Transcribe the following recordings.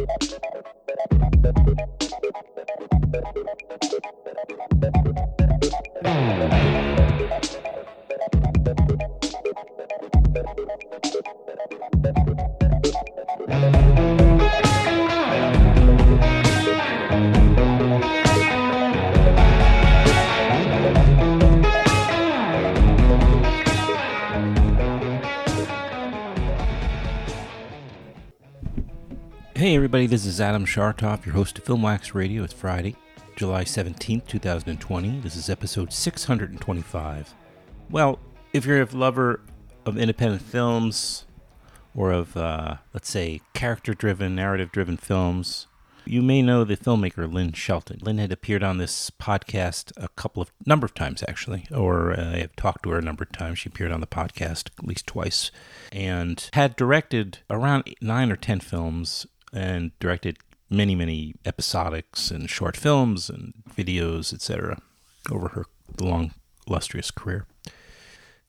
Hey everybody, this is Adam Schartoff, your host of Filmwax Radio. It's Friday, July 17th, 2020. This is episode 625. Well, if you're a lover of independent films or of, uh, let's say, character driven, narrative driven films, you may know the filmmaker Lynn Shelton. Lynn had appeared on this podcast a couple of number of times actually, or uh, I have talked to her a number of times. She appeared on the podcast at least twice, and had directed around nine or ten films and directed many, many episodics and short films and videos, etc., over her long, illustrious career.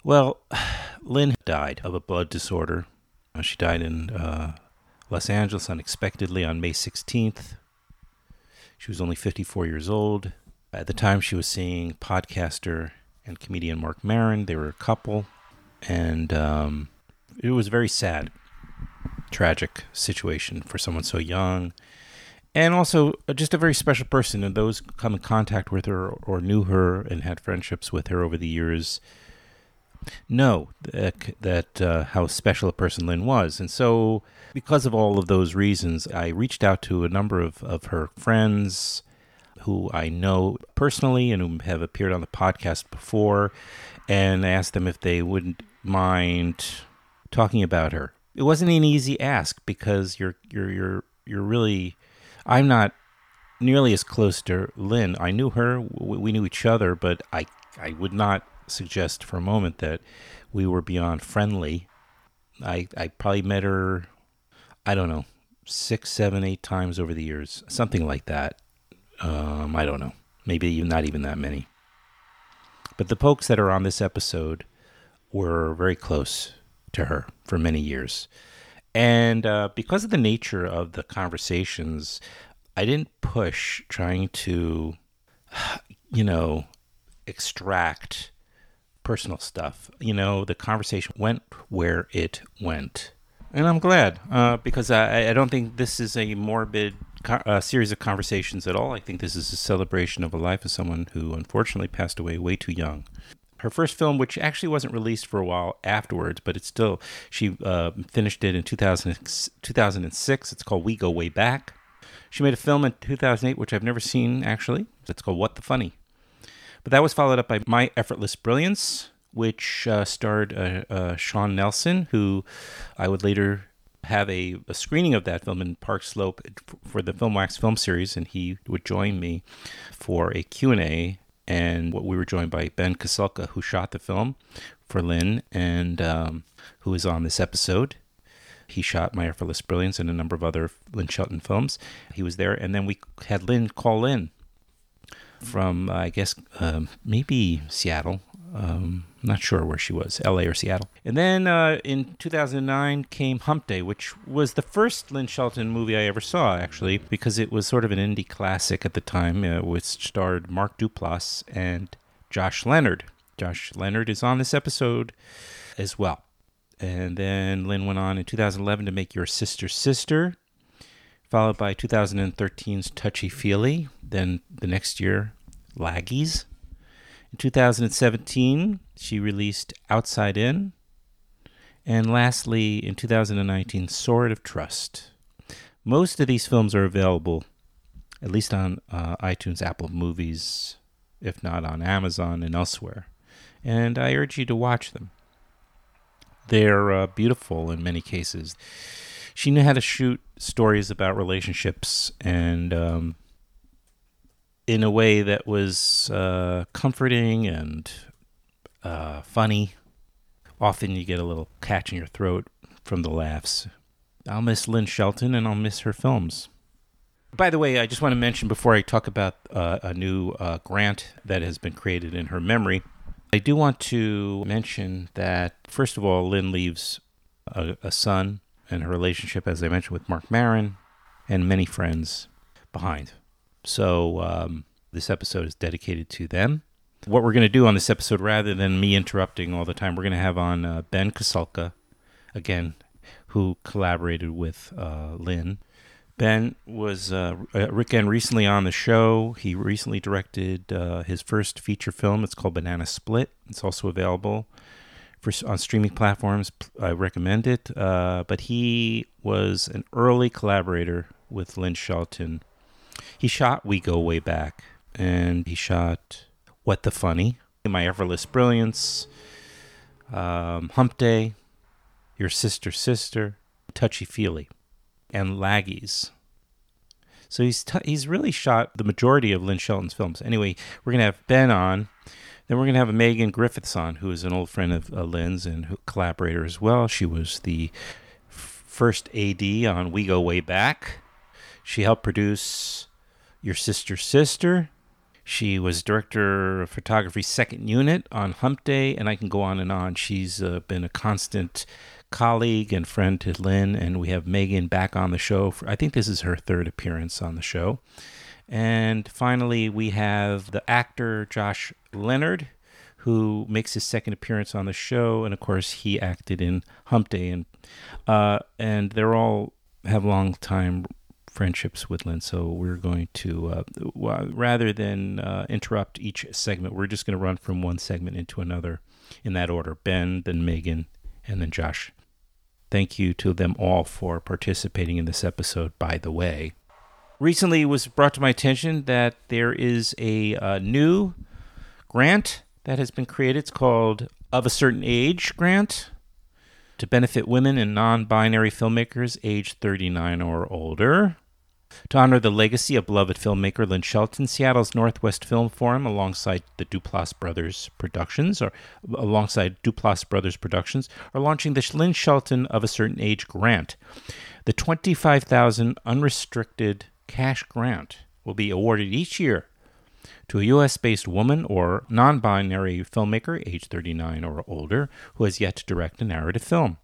Well, Lynn died of a blood disorder. Uh, she died in uh, Los Angeles unexpectedly on May 16th. She was only 54 years old. At the time, she was seeing podcaster and comedian Mark Maron. They were a couple, and um, it was very sad tragic situation for someone so young. And also uh, just a very special person and those come in contact with her or knew her and had friendships with her over the years know that, that uh, how special a person lynn was. And so because of all of those reasons i reached out to a number of, of her friends who i know personally and who have appeared on the podcast before and asked them if they wouldn't mind talking about her it wasn't an easy ask because you're you're you're you're really I'm not nearly as close to Lynn. I knew her, we knew each other, but I I would not suggest for a moment that we were beyond friendly. I I probably met her I don't know six, seven, eight times over the years, something like that. Um, I don't know, maybe not even that many. But the folks that are on this episode were very close to her for many years. And uh, because of the nature of the conversations, I didn't push trying to, you know, extract personal stuff. You know, the conversation went where it went. And I'm glad uh, because I, I, don't think this is a morbid co- uh, series of conversations at all. I think this is a celebration of a life of someone who unfortunately passed away way too young her first film, which actually wasn't released for a while afterwards, but it's still, she uh, finished it in 2000, 2006. It's called We Go Way Back. She made a film in 2008, which I've never seen actually. It's called What the Funny. But that was followed up by My Effortless Brilliance, which uh, starred uh, uh Sean Nelson, who I would later have a, a, screening of that film in Park Slope for the Film Wax film series, and he would join me for a Q&A and we were joined by Ben Kasulke, who shot the film for Lynn and um, who is on this episode. He shot My Effortless Brilliance and a number of other Lynn Shelton films. He was there, and then we had Lynn call in from, uh, I guess, um, maybe Seattle. Um, not sure where she was, LA or Seattle. And then uh, in 2009 came Hump Day, which was the first Lynn Shelton movie I ever saw, actually, because it was sort of an indie classic at the time, uh, which starred Mark Duplass and Josh Leonard. Josh Leonard is on this episode as well. And then Lynn went on in 2011 to make Your Sister's Sister, followed by 2013's Touchy Feely. Then the next year, Laggies. In 2017, she released Outside In. And lastly, in 2019, Sword of Trust. Most of these films are available, at least on uh, iTunes, Apple Movies, if not on Amazon and elsewhere. And I urge you to watch them. They're uh, beautiful in many cases. She knew how to shoot stories about relationships and um, in a way that was uh, comforting and uh, funny. Often you get a little catch in your throat from the laughs. I'll miss Lynn Shelton and I'll miss her films. By the way, I just want to mention before I talk about uh, a new uh, grant that has been created in her memory, I do want to mention that, first of all, Lynn leaves a, a son and her relationship, as I mentioned, with Mark Maron and many friends behind. So um, this episode is dedicated to them. What we're going to do on this episode, rather than me interrupting all the time, we're going to have on uh, Ben Kasulke, again, who collaborated with uh, Lynn. Ben was uh, Rick and recently on the show. He recently directed uh, his first feature film. It's called Banana Split. It's also available for on streaming platforms. I recommend it. Uh, but he was an early collaborator with Lynn Shelton. He shot We Go Way Back, and he shot What the Funny, My Effortless Brilliance, um, Hump Day, Your Sister Sister, Touchy Feely, and Laggies. So he's t- he's really shot the majority of Lynn Shelton's films. Anyway, we're gonna have Ben on. Then we're going to have Megan Griffiths on, who is an old friend of uh, Lynn's and who, collaborator as well. She was the f- first AD on We Go Way Back. She helped produce Your Sister's Sister. She was director of photography second unit on Hump Day, and I can go on and on. She's uh, been a constant colleague and friend to Lynn, and we have Megan back on the show. For, I think this is her third appearance on the show. And finally, we have the actor Josh Leonard, who makes his second appearance on the show, and of course, he acted in Hump Day, and uh, and they're all have long time friendships with Lynn. So we're going to uh, rather than uh, interrupt each segment, we're just going to run from one segment into another in that order: Ben, then Megan, and then Josh. Thank you to them all for participating in this episode. By the way recently it was brought to my attention that there is a uh, new grant that has been created. It's called Of a Certain Age Grant to benefit women and non binary filmmakers age 39 or older. To honor the legacy of beloved filmmaker Lynn Shelton, Seattle's Northwest Film Forum, alongside the Duplass Brothers Productions, or alongside Duplass Brothers Productions, are launching the Lynn Shelton of a Certain Age grant. The 25,000 unrestricted cash grant will be awarded each year to a U.S. based woman or non binary filmmaker, age 39 or older, who has yet to direct a narrative film.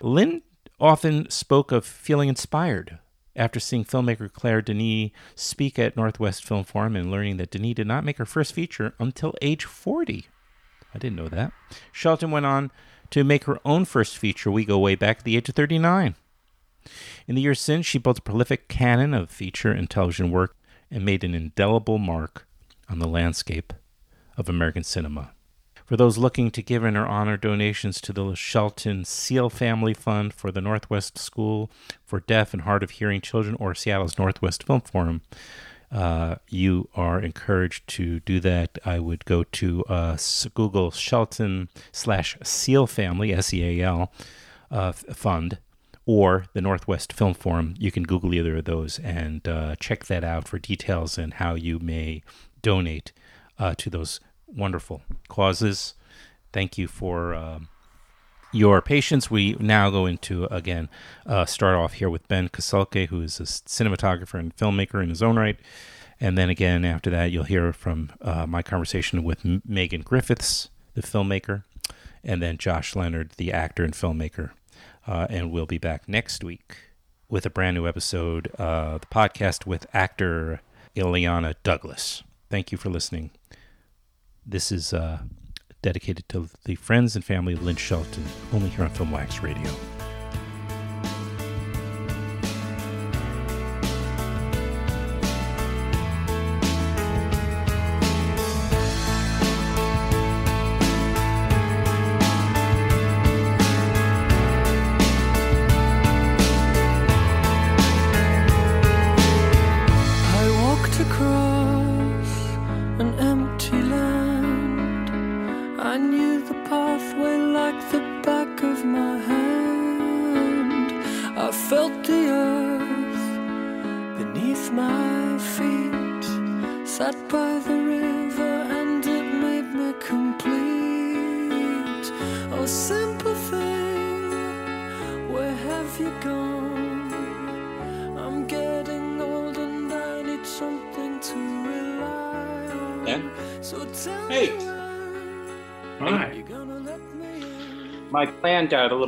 Lynn often spoke of feeling inspired after seeing filmmaker Claire Denis speak at Northwest Film Forum and learning that Denis did not make her first feature until age 40. I didn't know that. Shelton went on to make her own first feature, We Go Way Back, at the age of 39. In the years since, she built a prolific canon of feature and television work and made an indelible mark on the landscape of American cinema. For those looking to give in or honor donations to the Shelton Seal Family Fund for the Northwest School for Deaf and Hard of Hearing Children or Seattle's Northwest Film Forum, uh, you are encouraged to do that. I would go to uh, Google Shelton slash Seal Family, S E A L, uh, fund, or the Northwest Film Forum. You can Google either of those and uh, check that out for details and how you may donate uh, to those wonderful causes. Thank you for uh, your patience. We now go into, again, uh, start off here with Ben Kasulke, who is a cinematographer and filmmaker in his own right. And then again, after that, you'll hear from uh, my conversation with M- Megan Griffiths, the filmmaker, and then Josh Leonard, the actor and filmmaker. Uh, and we'll be back next week with a brand new episode, uh, the podcast with actor Illeana Douglas. Thank you for listening. This is uh, dedicated to the friends and family of Lynn Shelton, only here on Film Wax Radio.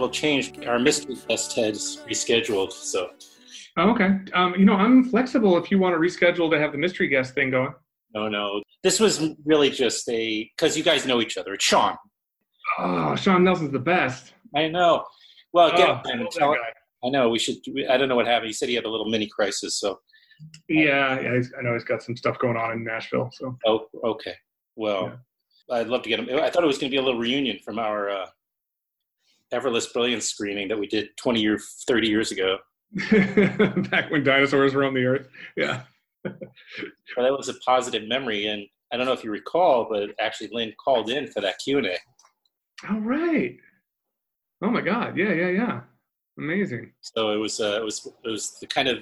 Little change. Our mystery fest has rescheduled, so Oh, okay. Um, you know, I'm flexible if you want to reschedule to have the mystery guest thing going. No, no. This was really just a because you guys know each other. It's Sean. Oh, Sean Nelson's the best. I know. Well, again, Oh, I know we should. I don't know what happened. He said he had a little mini crisis. So, Yeah, yeah. He's, I know he's got some stuff going on in Nashville. So oh, okay. Well, I'd love to get him. I thought it was going to be a little reunion from our uh, Effortless Brilliance screening that we did 20 year, 30 years ago. back when dinosaurs were on the earth. Yeah. But that was a positive memory, and I don't know if you recall, but actually Lynn called in for that Q and A. All right. Oh my God. Yeah, yeah, yeah. Amazing. So it was uh, it was it was the kind of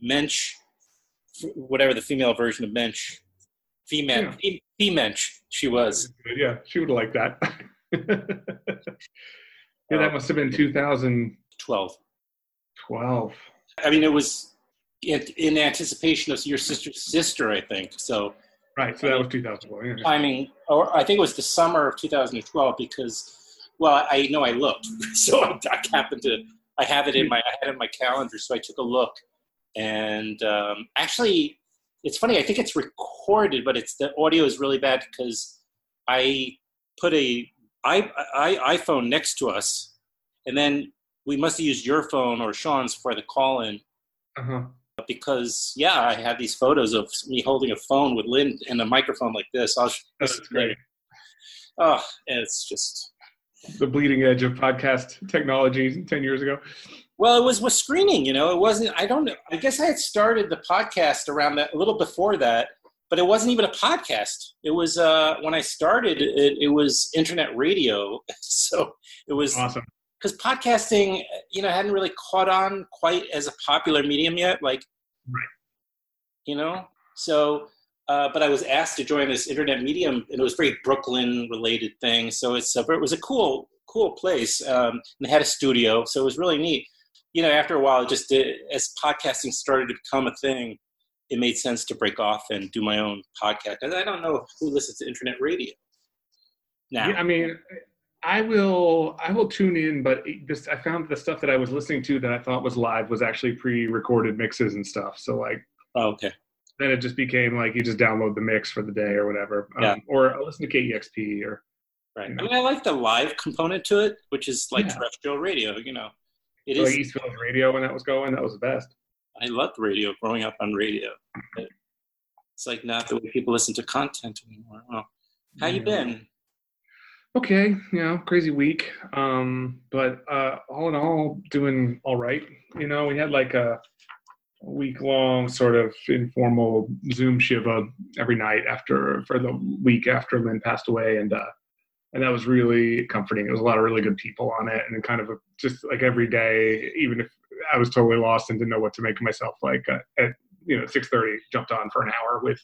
mensch, whatever the female version of mensch, female Yeah. femensch she was. Yeah, she would have liked that. yeah, that must have been 2012. Twelve. I mean, it was in, in anticipation of your sister's sister, I think. So Right. So that was 2012. Yeah. mean, or I think it was the summer of 2012 because, well, I know I looked, so I, I happened to, I have it in my, I had it in my calendar, so I took a look, and um, actually, it's funny. I think it's recorded, but it's the audio is really bad because I put a I, I, iPhone next to us, and then we must have used your phone or Sean's for the call in Uh-huh. because yeah, I have these photos of me holding a phone with Lynn and a microphone like this. I'll, That's great. Oh, and it's just The bleeding edge of podcast technology 10 years ago. well, it was with screening. You know, it wasn't. I don't know. I guess I had started the podcast around that a little before that, but it wasn't even a podcast. It was uh, when I started. It, it was internet radio, so it was Awesome. because podcasting, you know, hadn't really caught on quite as a popular medium yet. Like, Right. you know, so. Uh, but I was asked to join this internet medium, and it was very Brooklyn related thing. So it's a, it was a cool cool place, um, and they had a studio, so it was really neat. You know, after a while, it just did, as podcasting started to become a thing, it made sense to break off and do my own podcast. And I don't know who listens to internet radio now. Yeah, I mean, I will I will tune in, but this I found the stuff that I was listening to that I thought was live was actually pre-recorded mixes and stuff. So like Oh, okay. then it just became like you just download the mix for the day or whatever. Um, Yeah. Or I listen to KEXP or Right. you I mean, I like the live component to it, which is like Yeah. terrestrial radio. You know, it like is. East Village Radio when that was going. That was the best. I loved radio growing up on radio. It's like not the way people listen to content anymore. How you been? Okay, you know, crazy week. Um, but uh, all in all, doing all right. You know, we had like a week long sort of informal Zoom shiva every night after for the week after Lynn passed away, and uh, and that was really comforting. It was a lot of really good people on it, and kind of a, just like every day, even if I was totally lost and didn't know what to make of myself, like uh, at you know six thirty, jumped on for an hour with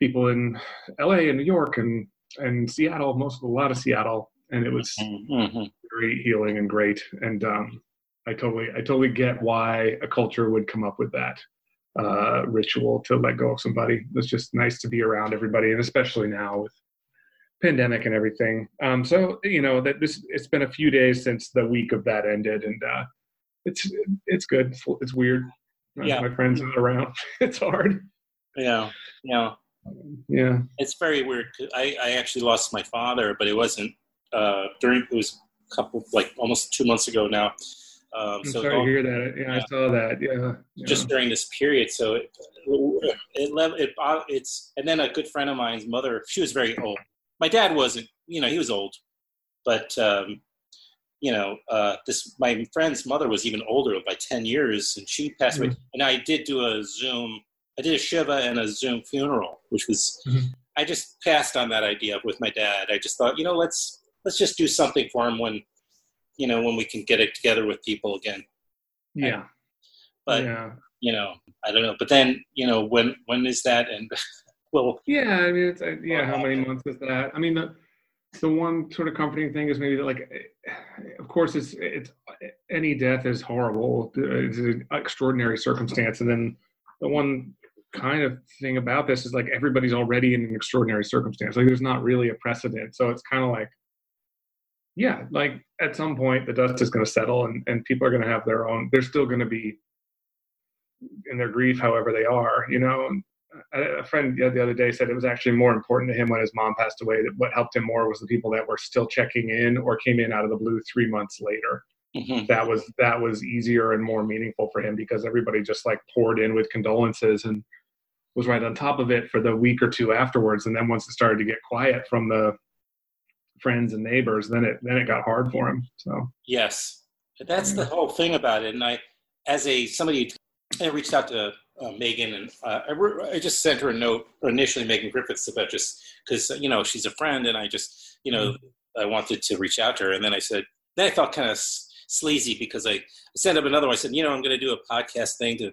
people in L.A. and New York and and Seattle, most of a lot of Seattle, and it was Mhm. very healing and great. And um, I totally, I totally get why a culture would come up with that uh, ritual to let go of somebody. It's just nice to be around everybody, and especially now with pandemic and everything. Um, so you know that this, it's been a few days since the week of that ended, and uh, it's it's good. It's, it's weird. Uh, Yeah. my friends aren't around. it's hard. Yeah, yeah. Yeah. It's very weird. I, I actually lost my father, but it wasn't uh, during. It was a couple, like almost two months ago now. Um, I'm so sorry to hear that. Yeah, I saw that. Yeah. yeah. just during this period. So it, it, lev- it, uh, it's, and then a good friend of mine's mother, she was very old. My dad wasn't, you know, he was old, but, um, you know, uh, this, my friend's mother was even older by 10 years and she passed away. And I did do a Zoom, I did a Shiva and a Zoom funeral, which was, Mhm. I just passed on that idea with my dad. I just thought, you know, let's, let's just do something for him when, you know, when we can get it together with people again. yeah. But, yeah. you know, I don't know. But then, you know, when when is that? And well, Yeah, I mean, it's uh, yeah. How many months is that? I mean, the the one sort of comforting thing is maybe that, like, of course, it's it's any death is horrible. It's an extraordinary circumstance, and then the one kind of thing about this is like everybody's already in an extraordinary circumstance. Like, there's not really a precedent, so it's kind of like, yeah, like at some point the dust is going to settle, and and people are going to have their own. they're still going to be in their grief, however they are. You know, a friend the other day said it was actually more important to him when his mom passed away. That what helped him more was the people that were still checking in or came in out of the blue three months later. Mm-hmm. That was that was easier and more meaningful for him because everybody just like poured in with condolences and was right on top of it for the week or two afterwards. And then once it started to get quiet from the friends and neighbors, then it then it got hard for him. So yes, that's the whole thing about it. And I, as a somebody, I reached out to uh, Megan, and uh, I, re- I, just sent her a note initially, Megan Griffiths, about just because you know she's a friend, and I just you know mm-hmm. I wanted to reach out to her, and then I said then I felt kind of sleazy because I, I sent up another one. I said you know I'm going to do a podcast thing to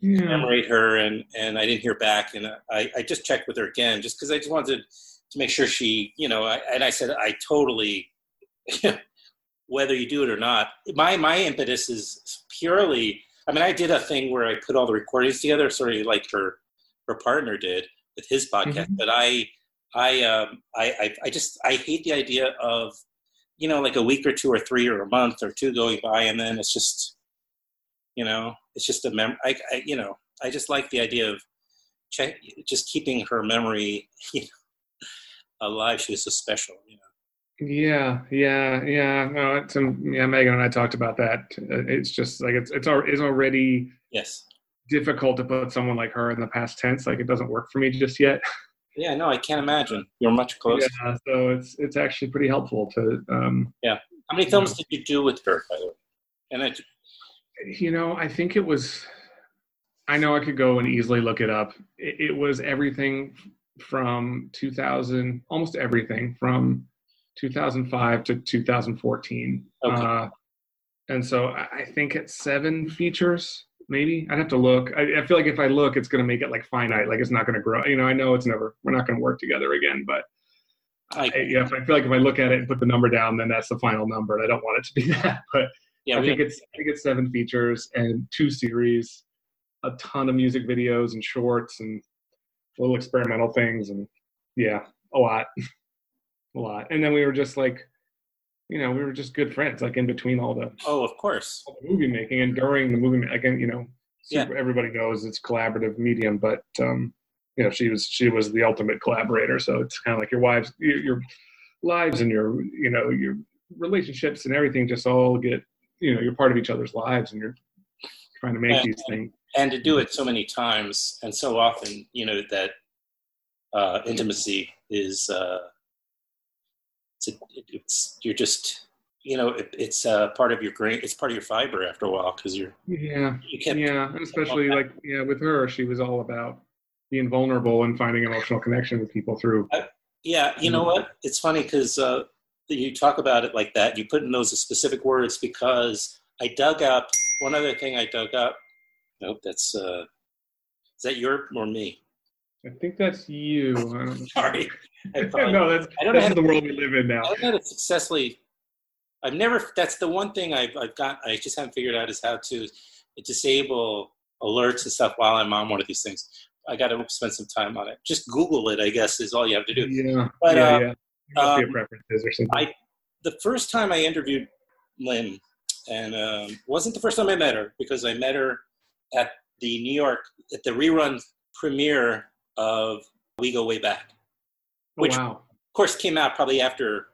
yeah. commemorate her, and and I didn't hear back, and I I just checked with her again just because I just wanted to make sure she you know I, and I said I totally. whether you do it or not, my my impetus is purely I mean, I did a thing where I put all the recordings together, sort of like her her partner did with his podcast. Mm-hmm. But I, I, um, I, I, I just I hate the idea of, you know, like a week or two or three or a month or two going by, and then it's just, you know, it's just a mem. I, I you know, I just like the idea of check, just keeping her memory you know, alive. She was so special, you know. Yeah, yeah, yeah. No, it's, um, yeah. Megan and I talked about that. Uh, it's just like it's it's it's already yes difficult to put someone like her in the past tense. Like it doesn't work for me just yet. Yeah, no, I can't imagine. You're much closer. Yeah, so it's it's actually pretty helpful to. Um, yeah. How many films you know, did you do with her, by the way? And I, you know, I think it was. I know I could go and easily look it up. It, it was everything from 2000, almost everything from 2005 to 2014. Okay. Uh, and so I think it's seven features, maybe. I'd have to look. I, I feel like if I look, it's going to make it like finite. Like it's not going to grow. You know, I know it's never. We're not going to work together again. But I, yeah, if I feel like if I look at it and put the number down, then that's the final number. And I don't want it to be that. But yeah, I think it's I think it's seven features and two series, a ton of music videos and shorts and little experimental things and yeah, a lot. a lot. And then we were just like, you know, we were just good friends, like in between all the oh, of course, the movie making and during the movie, again, you know, super, yeah. everybody knows it's collaborative medium, but um, you know, she was she was the ultimate collaborator. So it's kind of like your wives, your, your lives, and your you know your relationships and everything just all get you know you're part of each other's lives, and you're trying to make and, these things. And to do it so many times and so often, you know that uh, intimacy is. Uh, it's, a, it's you're just you know it, it's uh, part of your grain it's part of your fiber after a while because you're yeah you kept, yeah and especially like yeah with her she was all about being vulnerable and finding emotional connection with people through uh, yeah you know what? It's funny because uh, you talk about it like that you put in those specific words because i dug up one other thing i dug up nope that's uh is that your or me I think that's you. Sorry. no, that's, I don't that's the world we live in now. I don't know how to successfully. I've never. That's the one thing I've, I've got. I just haven't figured out is how to disable alerts and stuff while I'm on one of these things. I got to spend some time on it. Just Google it, I guess, is all you have to do. Yeah. But, yeah, uh, yeah. Um, preferences or something. I, the first time I interviewed Lynn, and um, wasn't the first time I met her because I met her at the New York at the rerun premiere of We Go Way Back, oh, which wow. of course came out probably after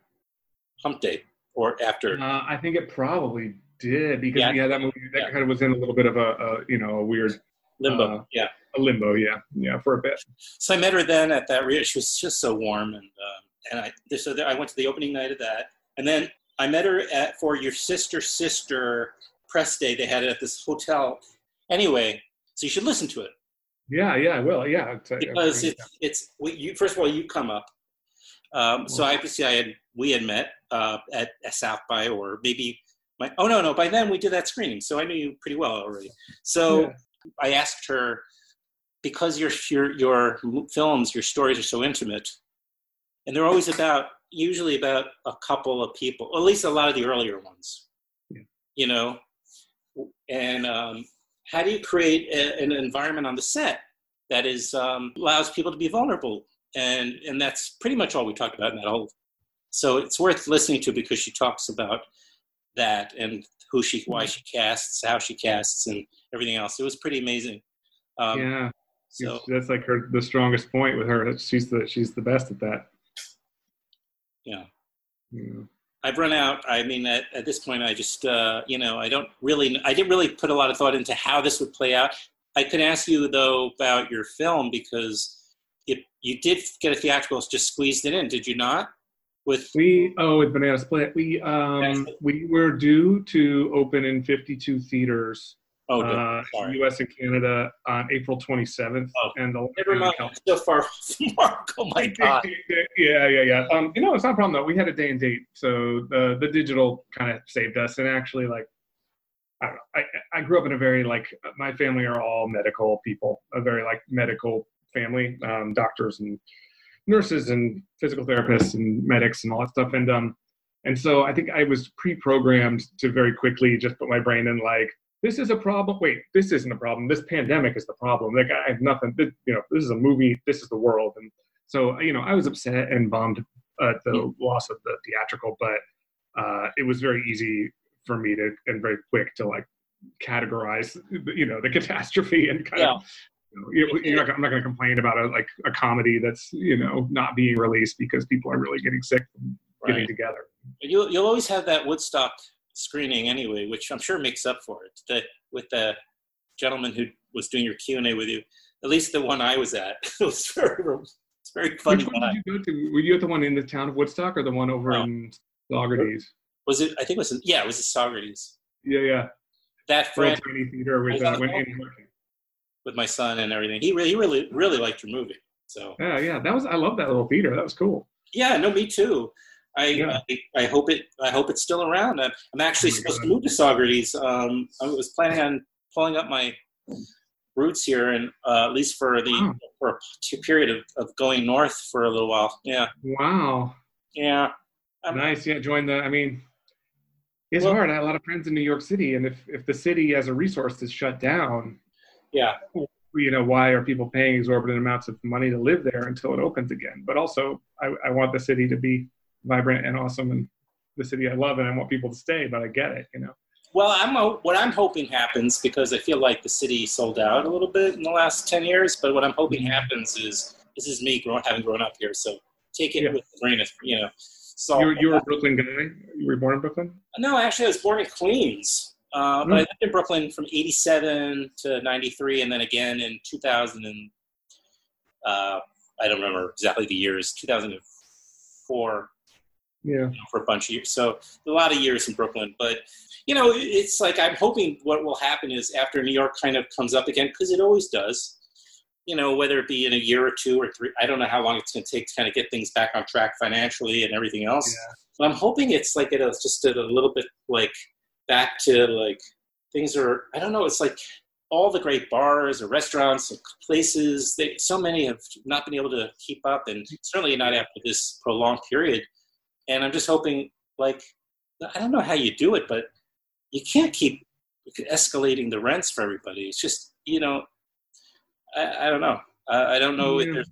Hump Day or after. Uh, I think it probably did because yeah, yeah that movie that yeah. kind of was in a little bit of a, a you know a weird limbo. Uh, yeah, a limbo. Yeah, yeah, for a bit. So I met her then at that. She was just so warm, and uh, and I so I went to the opening night of that, and then I met her at for your sister sister press day. They had it at this hotel. Anyway, so you should listen to it. Yeah, yeah, I will. Yeah, because it's it's you, first of all you come up. Um, so obviously I had we had met uh, at, at South by or maybe my oh no no by then we did that screening so I knew you pretty well already. So yeah. I asked her because your your your films your stories are so intimate, and they're always about usually about a couple of people, at least a lot of the earlier ones. Yeah. You know, and um, how do you create a, an environment on the set that is um, allows people to be vulnerable and and that's pretty much all we talked about in that whole so it's worth listening to because she talks about that and who she, why she casts, how she casts, and everything else. It was pretty amazing. Um, yeah. So that's like her the strongest point with her. She's the she's the best at that. Yeah. yeah. I've run out. I mean, at, at this point, I just, uh, you know, I don't really, I didn't really put a lot of thought into how this would play out. I could ask you though about your film because it, you did get a theatrical, just squeezed it in, did you not? With we oh with Banana Split, we um we were due to open in 52 theaters Oh, uh, U.S. and Canada on April 27th, oh, and the never mind. So far, Mark. Oh my God. Yeah, yeah, yeah. Um, you know, it's not a problem though. We had a day and date, so the the digital kind of saved us. And actually, like, I don't know. I I grew up in a very like my family are all medical people, a very like medical family, um, doctors and nurses and physical therapists and medics and all that stuff. And um, and so I think I was pre-programmed to very quickly just put my brain in like this is a problem. Wait, this isn't a problem. This pandemic is the problem. Like I have nothing. This, you know, this is a movie. This is the world. And so, you know, I was upset and bummed at the loss of the theatrical, but uh, it was very easy for me to and very quick to like categorize, you know, the catastrophe and kind yeah. of. You know, you're not, I'm not going to complain about a like a comedy that's you know not being released because people are really getting sick from getting together. You'll you'll always have that Woodstock screening anyway, which I'm sure makes up for it. The, with the gentleman who was doing your Q and A with you, at least the one I was at, it was very, it's very funny. Which one did you go to? Were you at the one in the town of Woodstock or the one over no. in Saugerties? Was it? I think it was. In, yeah, it was in Saugerties. Yeah, yeah. That friend. Tiny theater with, uh, with my son and everything. He really, he really, really liked your movie. So. Yeah, yeah. That was. I love that little theater. That was cool. Yeah. No, me too. I, yeah. I, I hope it I hope it's still around. I'm, I'm actually oh supposed God. to move to Saugerties. Um, I was planning on pulling up my roots here, and uh, at least for the wow. for a period of, of going north for a little while. Yeah. Wow. Yeah. I'm, nice. Yeah. Join the. I mean, it's well, hard. I have a lot of friends in New York City, and if if the city as a resource is shut down, yeah. You know why are people paying exorbitant amounts of money to live there until it opens again? But also, I, I want the city to be vibrant and awesome and the city I love and I want people to stay, but I get it, you know. Well, I'm what I'm hoping happens because I feel like the city sold out a little bit in the last ten years. But what I'm hoping mm-hmm. happens is this is me growing, having grown up here, so take it yeah. with a grain of you know. So you, you were a Brooklyn guy. You were born in Brooklyn. No, actually, I was born in Queens, uh, mm-hmm. but I lived in Brooklyn from '87 to '93, and then again in 2000 and uh, I don't remember exactly the years. 2004 yeah. For a bunch of years. So a lot of years in Brooklyn, but you know, it's like I'm hoping what will happen is after New York kind of comes up again because it always does. You know, whether it be in a year or two or three, I don't know how long it's going to take to kind of get things back on track financially and everything else. Yeah. But I'm hoping it's like it's just a little bit like back to like things are. I don't know. It's like all the great bars or restaurants and places. They, so many have not been able to keep up, and certainly not after this prolonged period and I'm just hoping, like, I don't know how you do it, but you can't keep escalating the rents for everybody. It's just, you know, I, I don't know. I, I don't know yeah. if there's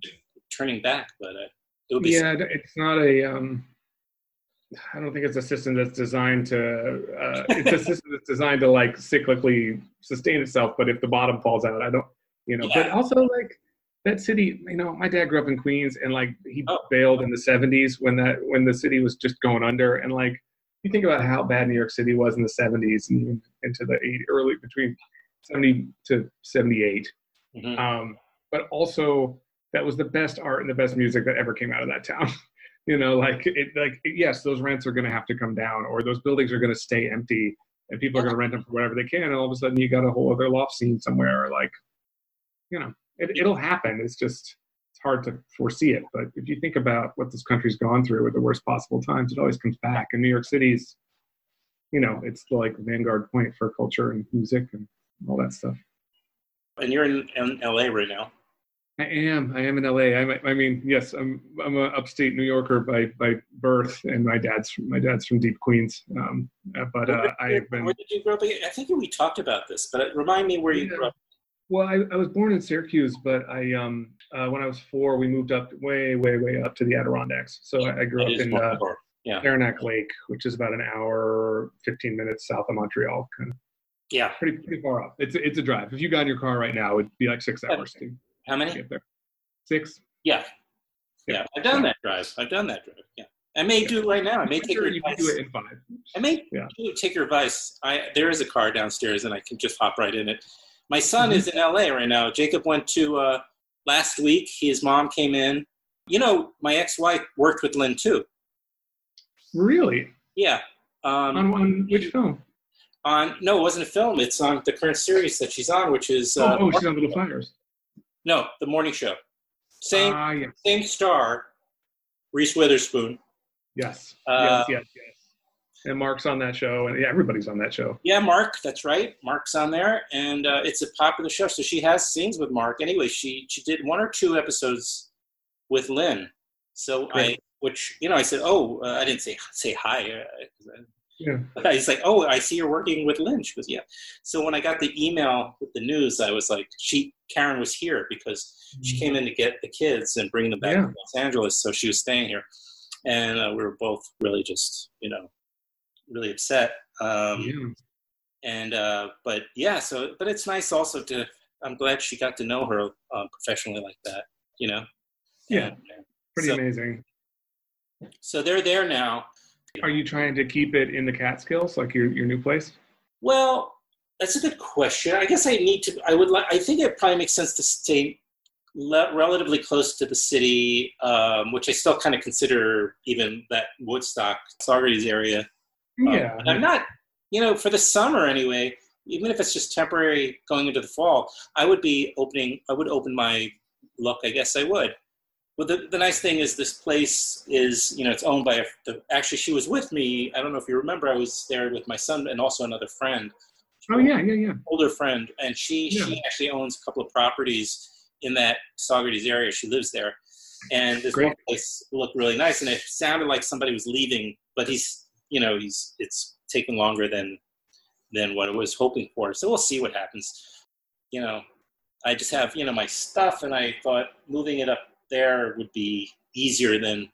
turning back, but uh, it would be. Yeah, something. it's not a. Um, I don't think it's a system that's designed to. Uh, it's a system that's designed to like cyclically sustain itself. But if the bottom falls out, I don't. You know. Yeah. But also like that city, you know, my dad grew up in Queens and like he oh. bailed in the 70s when that when the city was just going under and like you think about how bad New York City was in the 70s and into the 80, early between 70 to 78. Mm-hmm. Um, but also that was the best art and the best music that ever came out of that town. you know, like it like yes, those rents are going to have to come down or those buildings are going to stay empty and people are going to rent them for whatever they can and all of a sudden you got a whole other loft scene somewhere like you know it, it'll happen. It's just it's hard to foresee it. But if you think about what this country's gone through with the worst possible times, it always comes back. And New York City's, you know, it's like vanguard point for culture and music and all that stuff. And you're in, in LA right now. I am. I am in LA. I'm, I mean, yes, I'm. I'm an upstate New Yorker by by birth, and my dad's my dad's from deep Queens. Um, but uh, I've been. Where did you grow up? I think we talked about this, but remind me where you grew up. Well, I, I was born in Syracuse, but I um uh, when I was four, we moved up way, way, way up to the Adirondacks. So I, I grew up in uh, Yeah. Saranac Lake, which is about an hour, 15 minutes south of Montreal. Kind of Yeah. pretty pretty far up. It's a, it's a drive. If you got in your car right now, it'd be like six hours to How many? get there. Six. Yeah. Yeah. I've done that drive. I've done that drive. Yeah. I may do it right now. I may I'm take sure your you can advice. do it in five. I may Yeah. do- take your advice. I there is a car downstairs, and I can just hop right in it. My son Mhm. is in LA right now. Jacob went to uh, last week. His mom came in. You know, my ex-wife worked with Lynn too. Really? Yeah. Um, on, on which film? on no, it wasn't a film. It's on the current series that she's on, which is Oh, uh, oh, she's on Little Fires. no, the morning show. Same Ah, yes, same star, Reese Witherspoon. yes, Uh, yes, yes, yes. And Mark's on that show, and yeah, everybody's on that show. Yeah, Mark. That's right. Mark's on there, and uh, it's a popular show. So she has scenes with Mark. Anyway, she she did one or two episodes with Lynn. So I, which you know, I said, oh, uh, I didn't say say hi. Uh, Yeah. I was like, oh, I see you're working with Lynn. She goes, yeah. So when I got the email with the news, I was like, she Karen was here because she came in to get the kids and bring them back Yeah. to Los Angeles. So she was staying here, and uh, we were both really just you know really upset. Um, yeah. and uh, but yeah, so but it's nice also to. I'm glad she got to know her uh, professionally like that. You know. Yeah. And, uh, Pretty so, amazing. so they're there now. Are you trying to keep it in the Catskills, like your your new place? Well, that's a good question. I guess I need to. I would like. I think it probably makes sense to stay le- relatively close to the city, um, which I still kind of consider even that Woodstock, Saugerties area. Um, Yeah. and I'm not. You know, for the summer anyway. Even if it's just temporary going into the fall, I would be opening. I would open my look. I guess I would. Well, the, the nice thing is this place is, you know, it's owned by a, the, actually she was with me. I don't know if you remember, I was there with my son and also another friend oh yeah, yeah, yeah. older friend, and she Yeah. she actually owns a couple of properties in that Saugerties area. She lives there, and this Great. one place looked really nice, and it sounded like somebody was leaving, but he's you know he's it's taking longer than than what I was hoping for. So we'll see what happens. You know, I just have you know my stuff, and I thought moving it up there would be easier than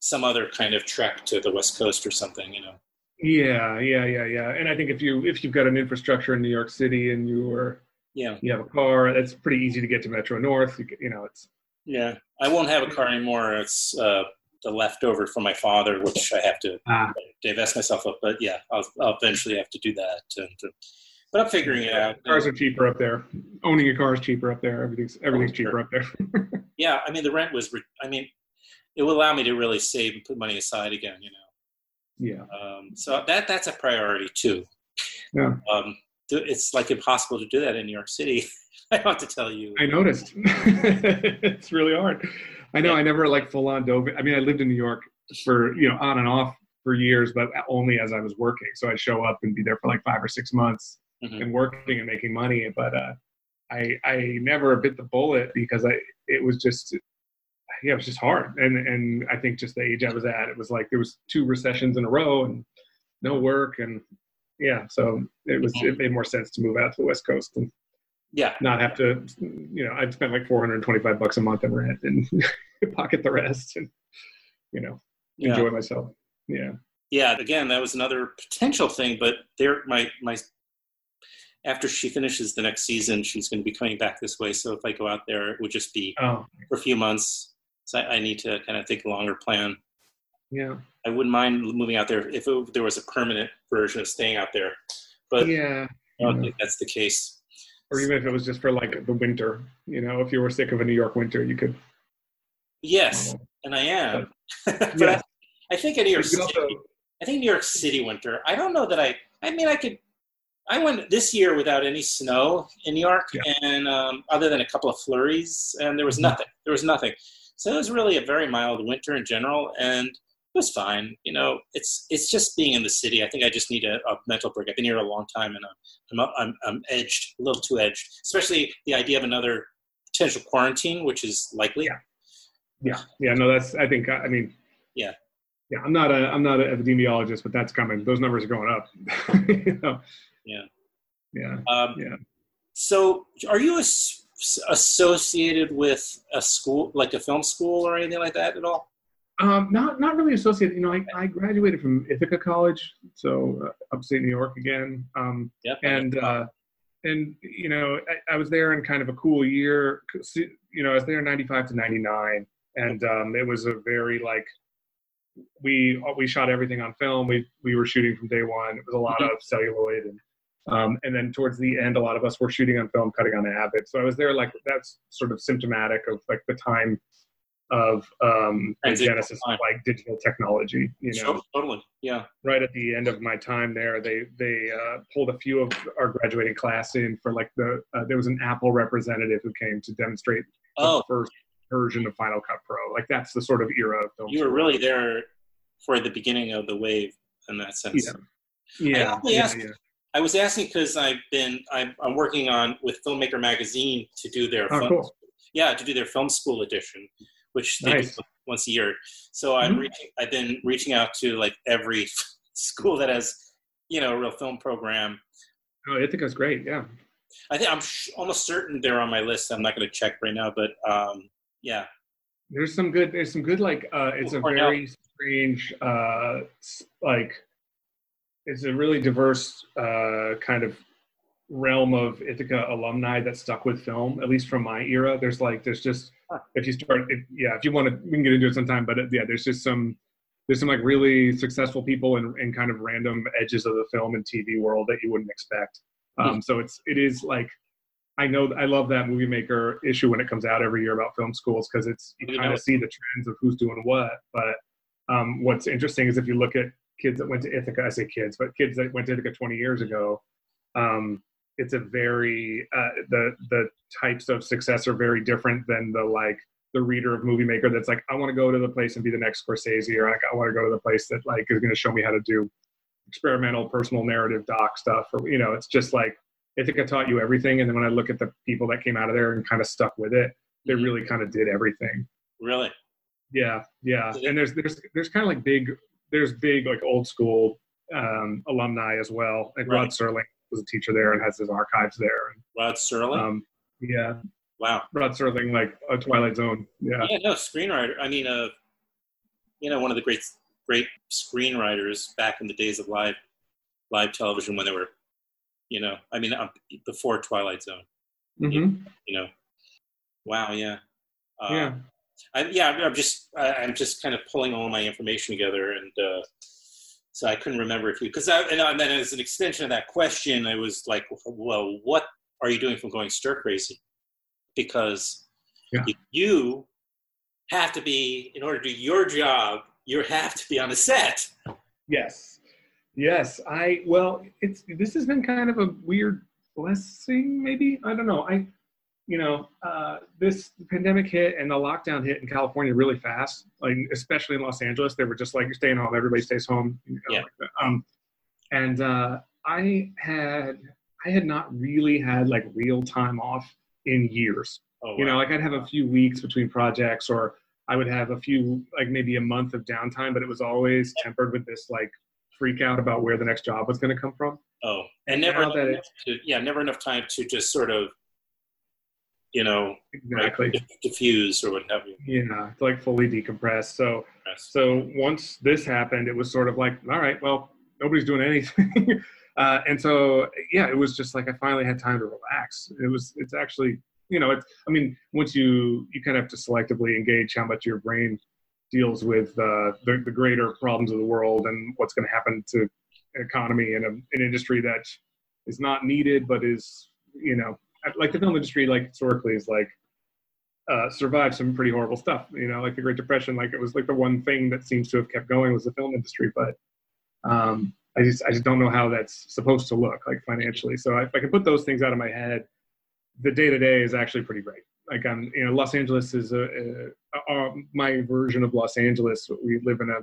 some other kind of trek to the west coast or something. You know. Yeah, yeah, yeah, yeah. And I think if you if you've got an infrastructure in New York City and you are Yeah. you have a car, it's pretty easy to get to Metro North. You, you know, it's Yeah, I won't have a car anymore. It's uh, the leftover from my father, which I have to ah, divest myself of. But yeah, I'll, I'll eventually have to do that. And, uh, but I'm figuring it out. cars are cheaper up there. Owning a car is cheaper up there. Everything's everything's Oh, cheaper up there. Yeah, I mean the rent was. Re- I mean, it will allow me to really save and put money aside again. You know, yeah, um, so that that's a priority too. Yeah. Um, it's like impossible to do that in New York City. I have to tell you. I noticed. it's really hard. I know. I never like full on dove. I mean, I lived in New York for you know on and off for years, but only as I was working. So I'd show up and be there for like five or six months Mhm. and working and making money. But uh, I I never bit the bullet because I it was just yeah it was just hard. And and I think just the age I was at, it was like there was two recessions in a row and no work and yeah. So it was it made more sense to move out to the West Coast and Yeah, not have to you know I'd spend like 425 bucks a month in rent and pocket the rest and you know yeah. enjoy myself. Yeah. yeah again that was another potential thing but there my my after she finishes the next season she's going to be coming back this way so if i go out there it would just be Oh for a few months so i, I need to kind of think a longer plan yeah. i wouldn't mind moving out there if it, there was a permanent version of staying out there but Yeah. i don't yeah. think that's the case or even if it was just for like the winter you know if you were sick of a new york winter you could yes and i am but Yeah. I, I think in new york city also- I think New York City winter. I don't know that I. I mean, I could. I went this year without any snow in New York, Yeah. and um, other than a couple of flurries, and there was Mhm. nothing. There was nothing. So it was really a very mild winter in general, and it was fine. You know, it's it's just being in the city. I think I just need a, a mental break. I've been here a long time, and I'm I'm, I'm I'm edged, a little too edged. Especially the idea of another potential quarantine, which is likely. Yeah. yeah yeah no that's i think i mean Yeah. yeah i'm not a i'm not an epidemiologist but that's coming those numbers are going up you know? Yeah. yeah Um, Yeah. So, are you as- associated with a school, like a film school or anything like that at all? Um, not not really associated. You know, I, I graduated from Ithaca College, so uh, upstate New York again. Um, Yep. and uh, and you know, I, I was there in kind of a cool year. You know, I was there in '95 to '99, and um, it was a very like we we shot everything on film. We we were shooting from day one. It was a lot Mhm. of celluloid and. Um, and then towards the end, a lot of us were shooting on film, cutting on Avid. So I was there like that's sort of symptomatic of like the time of um, the genesis of like digital technology. You know, Sure, totally. Yeah. right at the end of my time there, they they uh, pulled a few of our graduating class in for like the uh, there was an Apple representative who came to demonstrate the Oh, first version of Final Cut Pro. Like that's the sort of era of film. you were really there for the beginning of the wave in that sense. yeah, yeah, only yeah, asked- yeah. I was asking because I've been I'm, I'm working on with Filmmaker Magazine to do their Oh, film, cool. yeah to do their film school edition, which they Nice. do once a year. So I'm Mhm. reaching I've been reaching out to like every school that has you know a real film program. Oh, I think Ithaca's great. Yeah. I think I'm sh- almost certain they're on my list. I'm not going to check right now, but um, yeah, There's some good. There's some good. Like, uh, it's a Cornell. very strange. Uh, like, it's a really diverse uh, kind of realm of Ithaca alumni that stuck with film. At least from my era, there's like, there's just if you start, if, yeah, if you want to, we can get into it sometime. But uh, yeah, there's just some. There's some like really successful people in, in kind of random edges of the film and TV world that you wouldn't expect. Um, so it's it is like I know I love that movie maker issue when it comes out every year about film schools because it's you You kind of see the trends of who's doing what. But um, what's interesting is if you look at kids that went to Ithaca, I say kids, but kids that went to Ithaca 20 years ago, um, it's a very uh, the the types of success are very different than the like the reader of movie maker that's like I want to go to the place and be the next Scorsese or like I want to go to the place that like is going to show me how to do experimental personal narrative doc stuff or you know it's just like i think i taught you everything and then when I look at the people that came out of there and kind of stuck with it they Mhm. really kind of did everything really. yeah yeah Yeah. and there's there's there's kind of like big there's big like old school um, alumni as well like Right. Rod Serling was a teacher there and has his archives there and Rod Serling. um, yeah wow. Rod Serling like a Twilight Zone yeah Yeah, no screenwriter. I mean, uh, you know, one of the great great screenwriters back in the days of live live television when they were, you know, I mean, uh, before Twilight Zone. hmm You know, wow, yeah, uh, yeah I, yeah. I'm- just I, I'm just kind of pulling all my information together, and uh, so I couldn't remember if you because I and, and then as an extension of that question, I was like, well, what are you doing from going stir crazy? Because Yeah. you, you have to be in order to do your job. You have to be on the set. Yes. Yes. I well, it's this has been kind of a weird blessing, maybe. I don't know. I you know, uh, this pandemic hit and the lockdown hit in California really fast. Like especially in Los Angeles, they were just like you're staying home. Everybody stays home. You know, Yeah. like. Um, and uh, I had I had not really had like real time off in years Oh, you know like i'd have a few weeks between projects or i would have a few like maybe a month of downtime but it was always tempered with this like freak out about where the next job was going to come from oh, and never enough to, yeah, never enough time to just sort of, you know, exactly like, diffuse or what have you. yeah to like fully decompressed. so Yes. so once this happened it was sort of like all right well nobody's doing anything uh, and so yeah it was just like i finally had time to relax it was it's actually you know it's i mean once you you kind of have to selectively engage how much your brain deals with uh, the, the greater problems of the world and what's going to happen to an economy and a, an industry that is not needed but is you know like the film industry like historically is like uh, survived some pretty horrible stuff. You know, like the Great Depression, like it was like the one thing that seems to have kept going was the film industry. But um, I just I just don't know how that's supposed to look like financially. So if I can put those things out of my head, the day to day is actually pretty great. Like I'm, you know, Los Angeles is a, a, a my version of Los Angeles. We live in a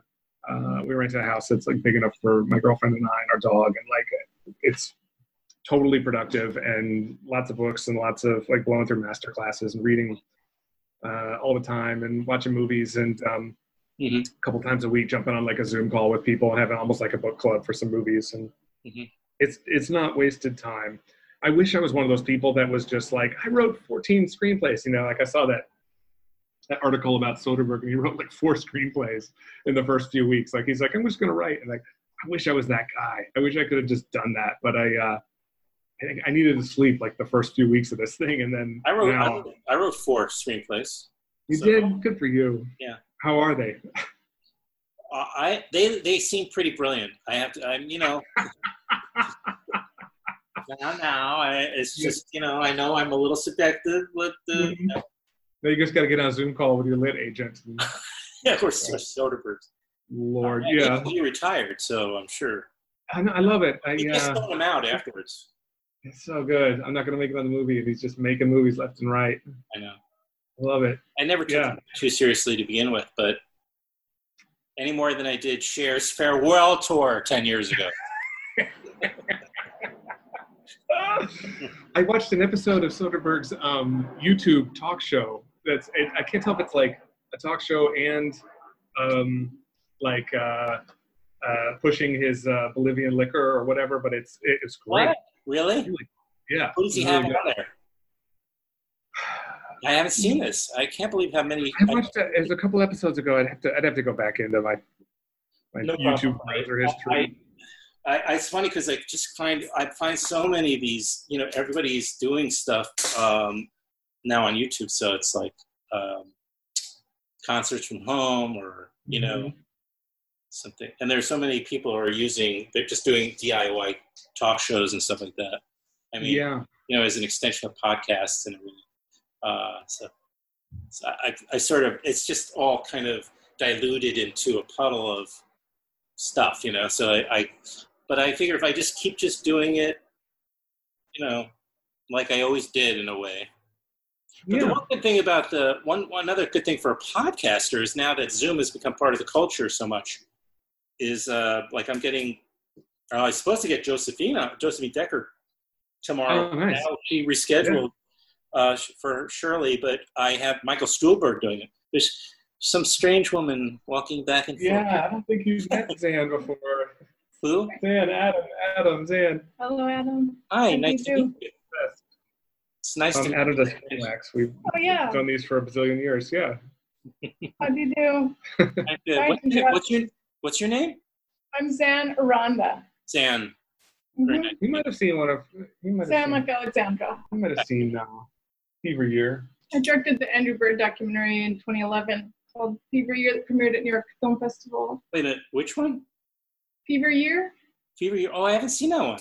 uh, we rent a house that's like big enough for my girlfriend and I and our dog, and like it's totally productive and lots of books and lots of like blowing through master classes and reading uh, all the time and watching movies and um, Mhm. a couple times a week jumping on like a Zoom call with people and having almost like a book club for some movies and Mhm. it's it's not wasted time. I wish I was one of those people that was just like I wrote 14 screenplays, you know, like I saw that that article about Soderbergh, and he wrote like four screenplays in the first few weeks. Like he's like, I'm just gonna write, and like, I wish I was that guy. I wish I could have just done that, but I, uh, I think I needed to sleep like the first few weeks of this thing, and then I wrote now, I, wrote four screenplays. you so- did good for you. Yeah. How are they? Uh, I they they seem pretty brilliant. I have to. I'm you know. now, now I, it's just you know I know I'm a little subjective with the you know, Now you just got to get on a Zoom call with your lit agent. yeah we're so Soderbergh. Lord, Uh, yeah, he retired, so I'm sure I, know, I love it. I, he just uh, him out afterwards. It's so good. I'm not gonna make another movie if he's just making movies left and right. I know. I love it. I never took Yeah. him too seriously to begin with, but any more than I did Cher's farewell tour ten years ago. I watched an episode of Soderbergh's um, YouTube talk show. That's it, I can't tell if it's like a talk show and um, like uh, uh, pushing his uh, Bolivian liquor or whatever, but it's it, it's great. What? Really? Yeah. Who does he it's have on there? I haven't seen this. I can't believe how many. I watched it. It was a couple episodes ago. I'd have to I'd have to go back into my my No YouTube browser history. I, I, it's funny because I just find I find so many of these. You know, everybody's doing stuff um, now on YouTube, so it's like um, concerts from home, or you know, Mhm. Something. And there's so many people who are using. They're just doing DIY talk shows and stuff like that. I mean, yeah. you know, as an extension of podcasts and everything. Uh, so, so I, I sort of, it's just all kind of diluted into a puddle of stuff, you know. So I, I, but I figure if I just keep just doing it, you know, like I always did in a way. But the one good thing about the one, one other good thing for a podcaster is now that Zoom has become part of the culture so much, is uh, like I'm getting. Uh, I was supposed to get Josephina, Josephine Decker, tomorrow. Oh, nice. Now she rescheduled uh, for Shirley, but I have Michael Stuhlbarg doing it. There's some strange woman walking back and forth. Yeah, I don't think you've met Xan before. Who? Xan, Adam, Adam, Xan. Hello, Adam. Hi, How nice to meet you. It's nice Um, to Adam does wax. We've Oh yeah. done these for a bazillion years. Yeah. How do you do? What's, Hi, what's your What's your name? I'm Xan Aranda. Xan. Very Mhm. nice. You might have seen one of. You might have Xan seen, like Alexandra. you might have seen uh, Fever Year. I directed the Andrew Bird documentary in 2011 called Fever Year that premiered at New York Film Festival. Wait a minute. Which one? Fever Year? Fever. Year- Oh, I haven't seen that one.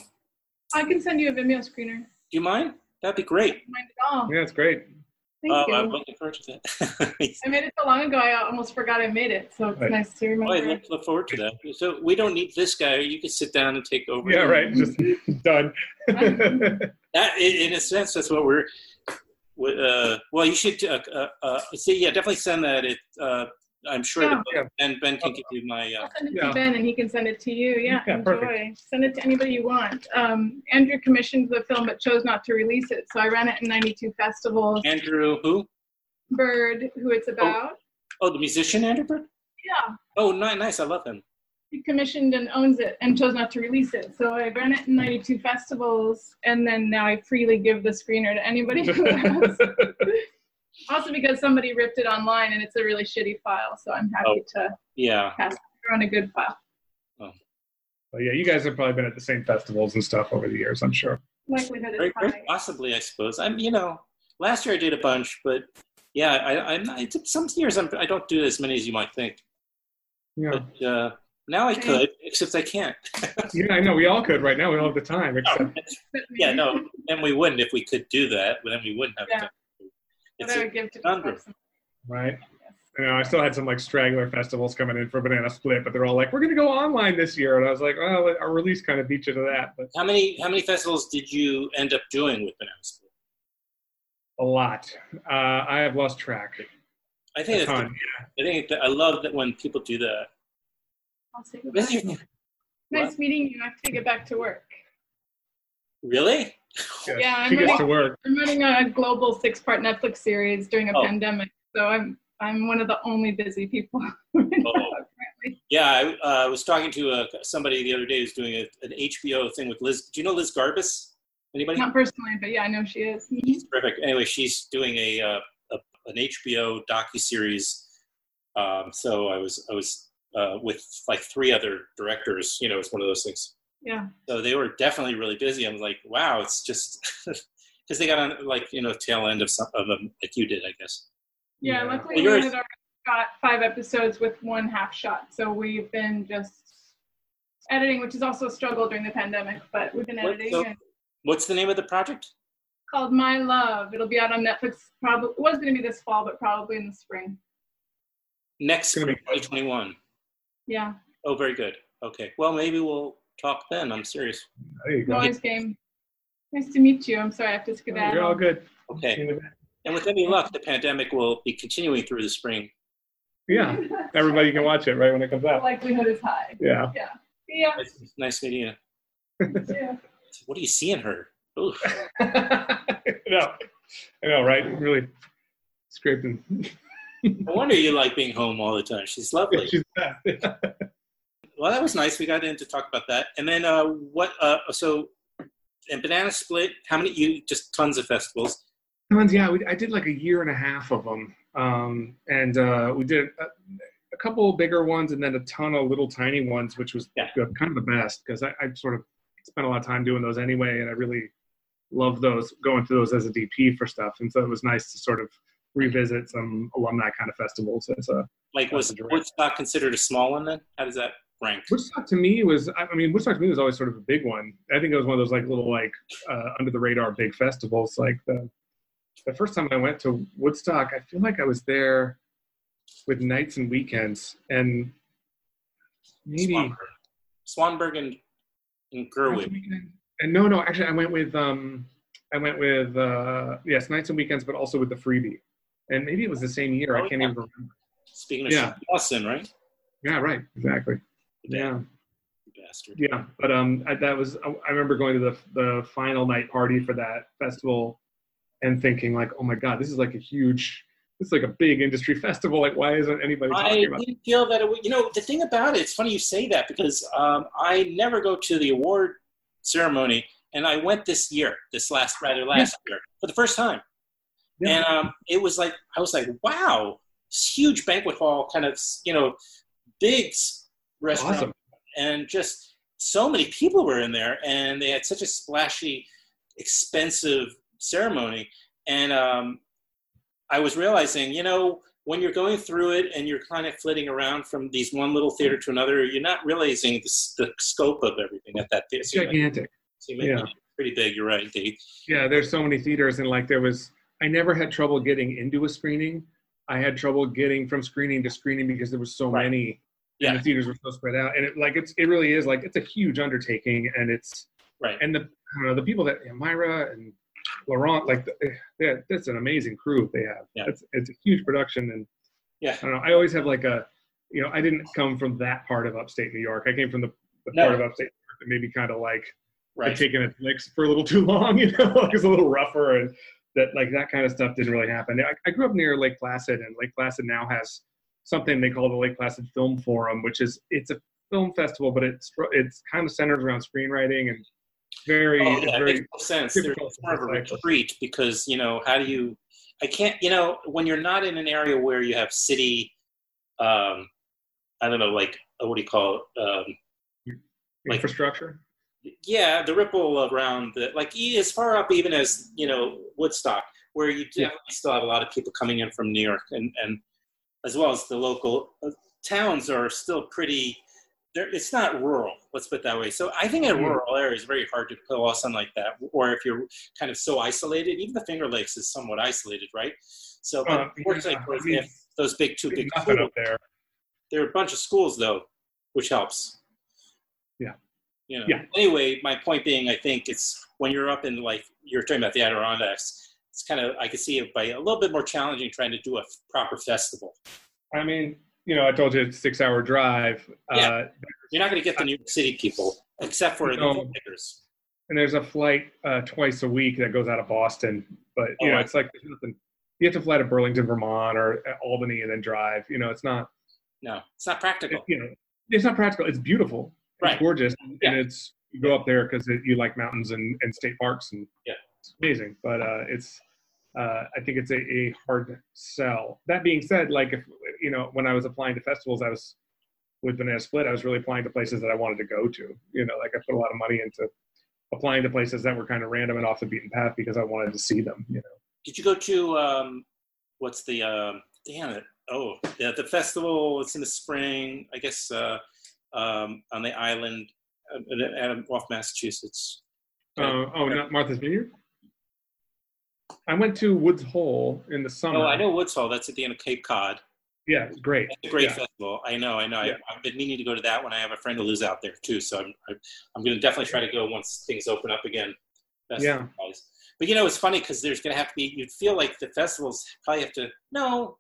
I can send you a Vimeo screener. Do you mind? That'd be great. Mind at all. Yeah, it's great. Thank Oh, you. I'm looking forward to that. I made it so long ago I almost forgot I made it, so it's Right. nice to Oh, I look, look forward to that. So we don't need this guy. You can sit down and take over. Yeah, right. Just done. That, in in a sense, that's what we're. Uh, well, you should. Uh, uh, uh, see, yeah, definitely send that. It. I'm sure Yeah. that Ben Ben can give you my. Uh, I'll send it Yeah. to Ben and he can send it to you. Yeah, Yeah, enjoy. perfect. Send it to anybody you want. Um, Andrew commissioned the film but chose not to release it, so I ran it in 92 festivals. Andrew, who? Bird, who it's about. Oh, the musician Andrew Bird. Yeah, Oh, nice, nice. I love him. he commissioned and owns it and chose not to release it. So I ran it in 92 festivals, and then now I freely give the screener to anybody who asks. Also because somebody ripped it online and it's a really shitty file, so I'm happy to Yeah. pass it on a good file. Oh. Well, yeah, you guys have probably been at the same festivals and stuff over the years, I'm sure. Likelihood Very, is very high. possibly, I suppose. I'm. You know, last year I did a bunch, but yeah, I, I'm. I did some years I'm, I don't do as many as you might think. Yeah. But uh, now I could, except I can't. Yeah, I know. We all could right now. We don't have the time. Except, yeah, no, and we wouldn't if we could do that. But then we wouldn't have Yeah. Time. What It's I a, would give to conundrum. person. right? You know, I still had some like straggler festivals coming in for Banana Split, but they're all like, "We're going to go online this year," and I was like, "Well, our release kind of beat you to that." But how many how many festivals did you end up doing with Banana Split? a lot. Uh, I have lost track. I think that's, ton. I think that I love that when people do that. I'll say goodbye. This Nice meeting you. I have to get back to work. Really? Yeah, I'm she gets ready. to work. I'm running a global six-part Netflix series during a Oh. pandemic, so I'm I'm one of the only busy people. Oh. Yeah, I uh, was talking to uh, somebody the other day who's doing a, an HBO thing with Liz. Do you know Liz Garbus? Anybody? Not personally, but yeah, I know she is. She's terrific. Anyway, she's doing a, uh, a, an HBO docu series. Um, so I was I was uh, with like three other directors. You know, it's one of those things. Yeah. So they were definitely really busy. I'm like, wow, it's just because they got on like you know tail end of some of them like you did, I guess. Yeah, Yeah. luckily Well, we had already got five episodes with one half shot. So we've been just editing, which is also a struggle during the pandemic, but we've been What- editing so- and What's the name of the project? called My Love. It'll be out on Netflix probably it was gonna be this fall, but probably in the spring. Next It's 2021. Yeah. Oh, very good. Okay. Well, maybe we'll talk then. I'm serious. There you go. Noise game. Nice to meet you. I'm sorry I have to skedaddle. You're all good. Okay. And with any luck, the pandemic will be continuing through the spring. Yeah, everybody can watch it right when it comes The out. likelihood is high. Yeah. Yeah. Yeah. Nice, nice meeting you. yeah. What do you see in her? Ooh. I know. I know, right? Really scraping. No wonder you like being home all the time. She's lovely. She's bad. Well, that was nice. We got in to talk about that. And then uh, what? Uh, so, and Banana Split. How many? You just tons of festivals. Tons, yeah, we, I did like a year and a half of them, um, and uh, we did a, a couple bigger ones, and then a ton of little tiny ones, which was Yeah. kind of the best because I, I sort of spent a lot of time doing those anyway, and I really love those going through those as a DP for stuff, and so it was nice to sort of revisit some alumni kind of festivals as a Like, was That's a direct- Woodstock considered a small one then? How does that rank? Woodstock to me was, I mean, Woodstock to me was always sort of a big one. I think it was one of those like little like uh, under the radar big festivals. Like the the first time I went to Woodstock, I feel like I was there with nights and weekends, and maybe Swanberg, Swanberg and, and Gerwig. And no, no, actually, I went with um, I went with uh, yes, nights and weekends, but also with the freebie, and maybe it was the same year. Oh, I can't yeah. even remember. Speaking of Yeah. Austin, right? Yeah, right, exactly. Yeah. Bastard. Yeah, but um, I, that was I, I remember going to the the final night party for that festival, and thinking like, oh my god, this is like a huge, this is like a big industry festival. Like, why isn't anybody I about? it? didn't feel that it would, you know, the thing about it, it's funny you say that because um, I never go to the award ceremony, and I went this year, this last, rather last year, for the first time. Yeah. And um, it was like, I was like, wow, this huge banquet hall, kind of, you know, big restaurant, Awesome. and just so many people were in there, and they had such a splashy, expensive ceremony. And um, I was realizing, you know, when you're going through it and you're kind of flitting around from these one little theater to another, you're not realizing the, the scope of everything at that theater. So gigantic. so Yeah. pretty big. You're right, Dave. Yeah, there's so many theaters, and like there was, I never had trouble getting into a screening. I had trouble getting from screening to screening because there was so Right. many, Yeah. and the theaters were so spread out. And it like it's it really is like it's a huge undertaking, and it's Right. and the I don't know the people that yeah, Meira and Laurent like yeah, that's an amazing crew they have. Yeah. It's it's a huge production, and Yeah. I don't know. I always have like a, you know, I didn't come from that part of upstate New York. I came from the, the No. part of upstate New York that maybe kind of like Right. taken its licks for a little too long, you know, like it's a little rougher and that like that kind of stuff didn't really happen. I, I grew up near Lake Placid and Lake Placid now has something they call the Lake Placid Film Forum, which is it's a film festival, but it's it's kind of centered around screenwriting and very, Oh, yeah, it very makes sense. There's more of a retreat because you know how do you? I can't. You know, when you're not in an area where you have city, um, I don't know, like uh, what do you call it? Um, like- infrastructure. yeah, the ripple around the like as far up even as you know Woodstock, where you Yeah. still have a lot of people coming in from New York, and and as well as the local uh, towns are still pretty. It's not rural, let's put it that way. So I think in a Mhm. rural area it's very hard to pull off something like that, or if you're kind of so isolated. Even the Finger Lakes is somewhat isolated, right? So, but Uh, fortunately, yeah, for I mean, those big two big schools, up there. there are a bunch of schools though, which helps. Yeah. You know. Yeah. Anyway, my point being, I think it's when you're up in like you're talking about the Adirondacks. It's kind of I could see it by a little bit more challenging trying to do a proper festival. I mean, you know, I told you it's a six hour drive. Yeah. Uh, You're not going to get the New York City people, except for the filmmakers. and there's a flight uh, twice a week that goes out of Boston. But you Oh, know, right. it's like there's nothing. You have to fly to Burlington, Vermont, or uh, Albany, and then drive. You know, it's not. No, it's not practical. You know, it's not practical. It's beautiful. It's Right. gorgeous, Yeah. and it's you go up there because you like mountains and, and state parks, and Yeah. it's amazing. But uh, it's uh, I think it's a, a hard sell. That being said, like if you know, when I was applying to festivals, I was with Banana Split, I was really applying to places that I wanted to go to. You know, like I put a lot of money into applying to places that were kind of random and off the beaten path because I wanted to see them. You know. Did you go to um, what's the um, damn it? Oh, yeah, the festival. It's in the spring, I guess, uh, um, on the island uh, off Massachusetts. Uh, oh, not Martha's Vineyard. I went to Woods Hole in the summer. Oh, I know Woods Hole. That's at the end of Cape Cod. Yeah, great. It's a great yeah. festival. I know, I know. Yeah. I, have been meaning to go to that one. I have a friend who lives out there too, so I'm I, I'm going to definitely try to go once things open up again. Yeah. But you know, it's funny because there's going to have to be. You'd feel like the festivals probably have to. No.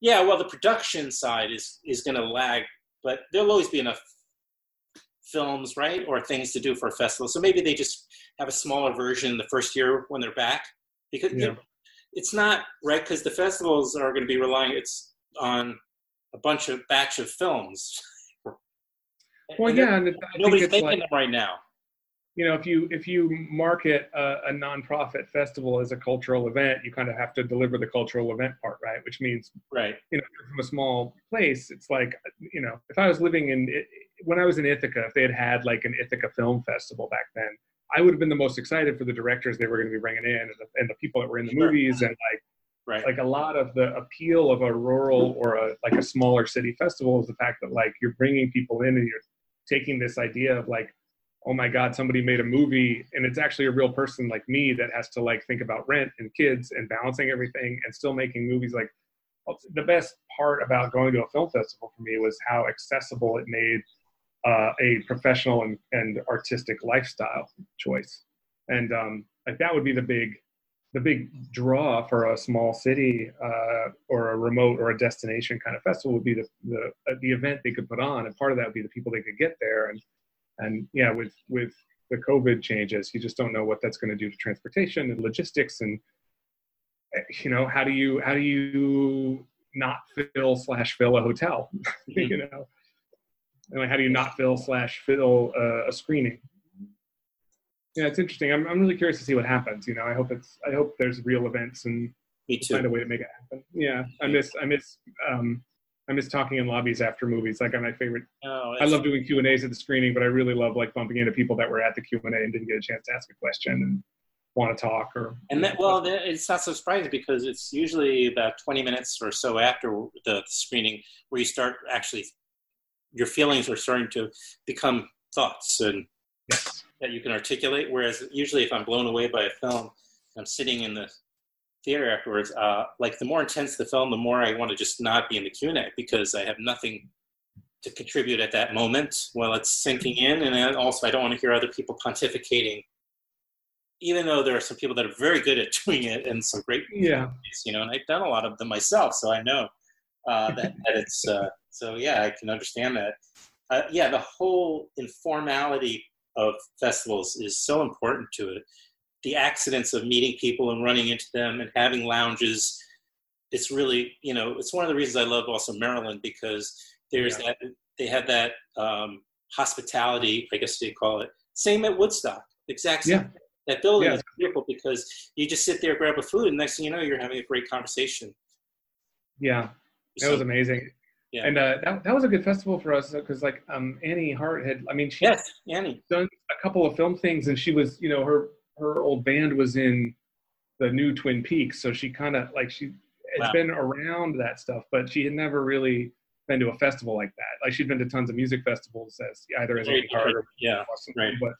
Yeah, well, the production side is is going to lag, but there'll always be enough films, right, or things to do for a festival. So maybe they just have a smaller version the first year when they're back, because Yeah. it's not right because the festivals are going to be relying. It's on a bunch of batch of films. Well, And yeah, and it, I think nobody's making like them right now. you know if you if you market a, a nonprofit festival as a cultural event, you kind of have to deliver the cultural event part, right? Which means Right. you know from a small place, it's like you know if I was living in when I was in Ithaca, if they had had like an Ithaca Film Festival back then, I would have been the most excited for the directors they were going to be bringing in and the, and the people that were in the Sure. movies and like Right. like a lot of the appeal of a rural or a like a smaller city festival is the fact that like you're bringing people in and you're taking this idea of like oh my god somebody made a movie and it's actually a real person like me that has to like think about rent and kids and balancing everything and still making movies like the best part about going to a film festival for me was how accessible it made uh, a professional and, and artistic lifestyle choice. And um, like that would be the big the big draw for a small city uh, or a remote or a destination kind of festival would be the the, uh, the event they could put on, and part of that would be the people they could get there. And and yeah, with with the COVID changes, you just don't know what that's going to do to transportation and logistics, and eh, you know how do you how do you not fill slash fill a hotel, you know, and like how do you not fill slash fill uh, a screening? Yeah, it's interesting. I'm, I'm really curious to see what happens. You know, I hope it's I hope there's real events and find a way to make it happen. Yeah, I miss I miss um I miss talking in lobbies after movies. Like, my favorite. No, I love doing Q and A's at the screening, but I really love like bumping into people that were at the Q and A and didn't get a chance to ask a question and want to talk or. And that, well, that- it's not so surprising because it's usually about 20 minutes or so after the screening where you start actually, your feelings are starting to become thoughts and yes. that you can articulate. Whereas usually, if I'm blown away by a film, I'm sitting in the theater afterwards. Uh, like the more intense the film, the more I want to just not be in the Q and A because I have nothing to contribute at that moment while it's sinking in, and then also I don't want to hear other people pontificating. Even though there are some people that are very good at doing it and some great Yeah. movies, you know, and I've done a lot of them myself, so I know uh, that, that it's uh, so. Yeah, I can understand that. Uh, yeah, the whole informality of festivals is so important to it. The accidents of meeting people and running into them and having lounges. It's really, you know, it's one of the reasons I love also Maryland because there's Yeah. that they have that um, hospitality, I guess they call it. Same at Woodstock, exact same. Yeah. That building Yeah. is beautiful because you just sit there, grab a food, and next thing you know, you're having a great conversation. Yeah. That So- was amazing. Yeah. And uh, that, that was a good festival for us because like um, Annie Hart had, I mean, she yes, Annie. done a couple of film things and she was, you know, her her old band was in the new Twin Peaks, so she kind of like she has Wow. been around that stuff, but she had never really been to a festival like that. Like she'd been to tons of music festivals as either as Annie Hart or Yeah, right. but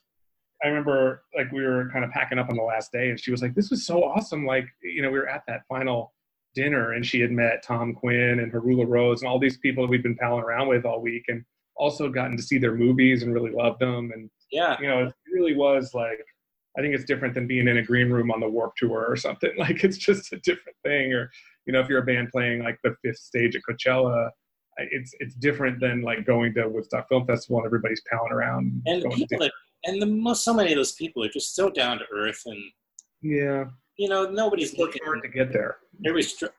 I remember like we were kind of packing up on the last day and she was like, This was so awesome. Like, you know, we were at that final dinner and she had met Tom Quinn and Haroula Rose and all these people that we'd been palling around with all week and also gotten to see their movies and really loved them. And, yeah, you know, it really was like, I think it's different than being in a green room on the Warped Tour or something. Like, it's just a different thing. Or, you know, if you're a band playing like the fifth stage at Coachella, it's it's different than like going to Woodstock Film Festival and everybody's palling around. and people that, and the most, so many of those people are just so down to earth, and Yeah, you know, nobody's it's looking. hard to get there. Everybody's, str-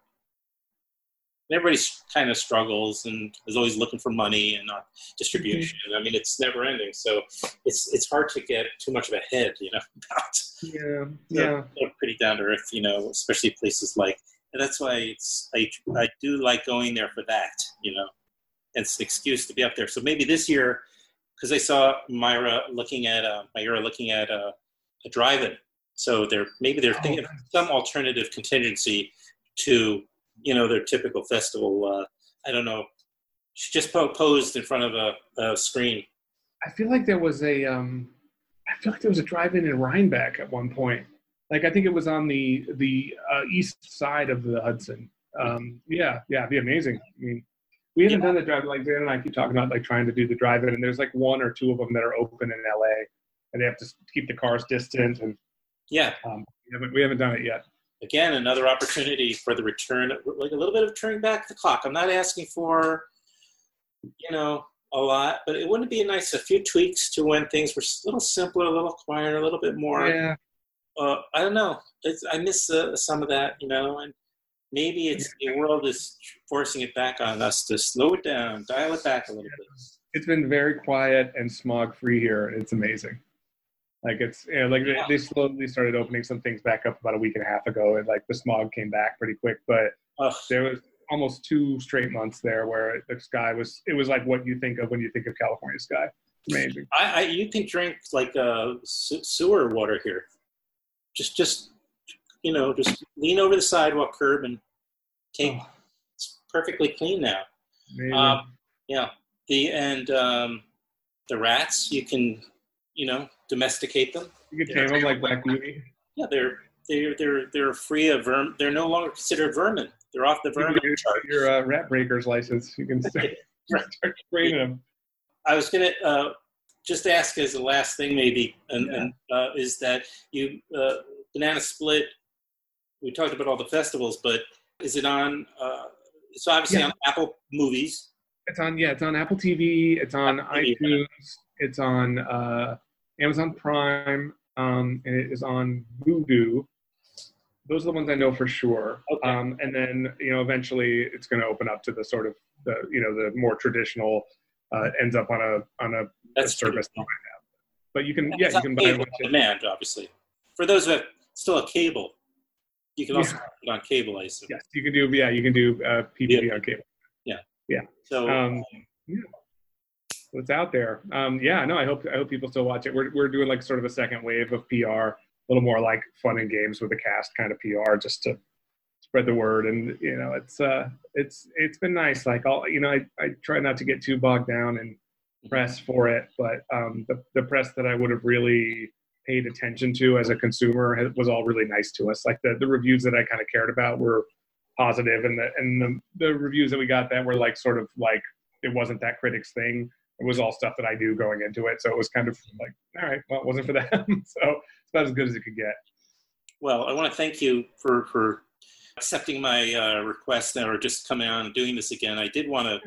everybody's kind of struggles and is always looking for money and not distribution. I mean, it's never ending, so it's it's hard to get too much of a head, you know, about. Yeah, yeah. So, pretty down to earth, you know, especially places like. And that's why it's I I do like going there for that, you know. It's an excuse to be up there. So maybe this year, because I saw Meira looking at uh, Meira looking at uh, a drive-in. So they're maybe they're thinking of some alternative contingency to you know their typical festival. Uh, I don't know. She just posed in front of a, a screen. I feel like there was a um, I feel like there was a drive-in in Rhinebeck at one point. Like I think it was on the the uh, east side of the Hudson. Um, yeah, yeah, it'd be amazing. I mean, we haven't Yeah. done the drive. Like Dan and I keep talking about like trying to do the drive-in, and there's like one or two of them that are open in LA, and they have to keep the cars distant, and Yeah, um, we haven't we haven't done it yet. again another opportunity for the return like a little bit of turning back the clock. I'm not asking for you know a lot but it wouldn't be nice a few tweaks to when things were a little simpler a little quieter a little bit more. Yeah, uh, i don't know. It's, i miss uh, some of that you know and maybe it's the world is forcing it back on us to slow it down dial it back a little bit. It's been very quiet and smog-free here. and It's amazing. Like it's you know, like Yeah. they, they slowly started opening some things back up about a week and a half ago, and like the smog came back pretty quick. But Ugh. there was almost two straight months there where the sky was it was like what you think of when you think of California sky. Amazing. I, I you can drink like uh, sewer water here. Just just you know just lean over the sidewalk curb and take. Oh. It's perfectly clean now. Um, yeah. The and um, the rats you can you know domesticate them. you could tame them like Black Beauty. Yeah, they're they're they're they're free of vermin. They're no longer considered vermin. They're off the vermin get chart. your uh, rat breakers license. You can start, start them. I was gonna uh, just ask as the last thing, maybe, and, Yeah. and uh, is that you uh, Banana Split? We talked about all the festivals, but is it on? Uh, it's obviously Yeah. on Apple Movies. It's on yeah, it's on Apple TV, it's on Apple TV, iTunes, it's on uh, Amazon Prime, um, and it is on Vudu. Those are the ones I know for sure. Okay. Um, and then you know eventually it's going to open up to the sort of the you know the more traditional. Uh, ends up on a on a, a That's service you might have. But you can yeah It's you can buy one. on demand, obviously. For those who have still a cable, you can also Yeah. put it on cable, I assume. Yes, you can do yeah you can do uh, PPV on cable. Yeah, yeah. So Um, yeah. It's out there. Um, yeah, no, I hope I hope people still watch it. We're we're doing like sort of a second wave of PR, a little more like fun and games with the cast kind of PR, just to spread the word. And you know, it's uh, it's it's been nice. Like all you know, I I try not to get too bogged down in press for it, but um, the the press that I would have really paid attention to as a consumer was all really nice to us. Like the the reviews that I kind of cared about were positive, and the and the the reviews that we got that were like sort of like it wasn't that critic's thing. It was all stuff that I knew going into it, so it was kind of like, all right, well, it wasn't for them, so it's about as good as it could get. Well, I want to thank you for for accepting my uh, request or just coming on and doing this again. I did want to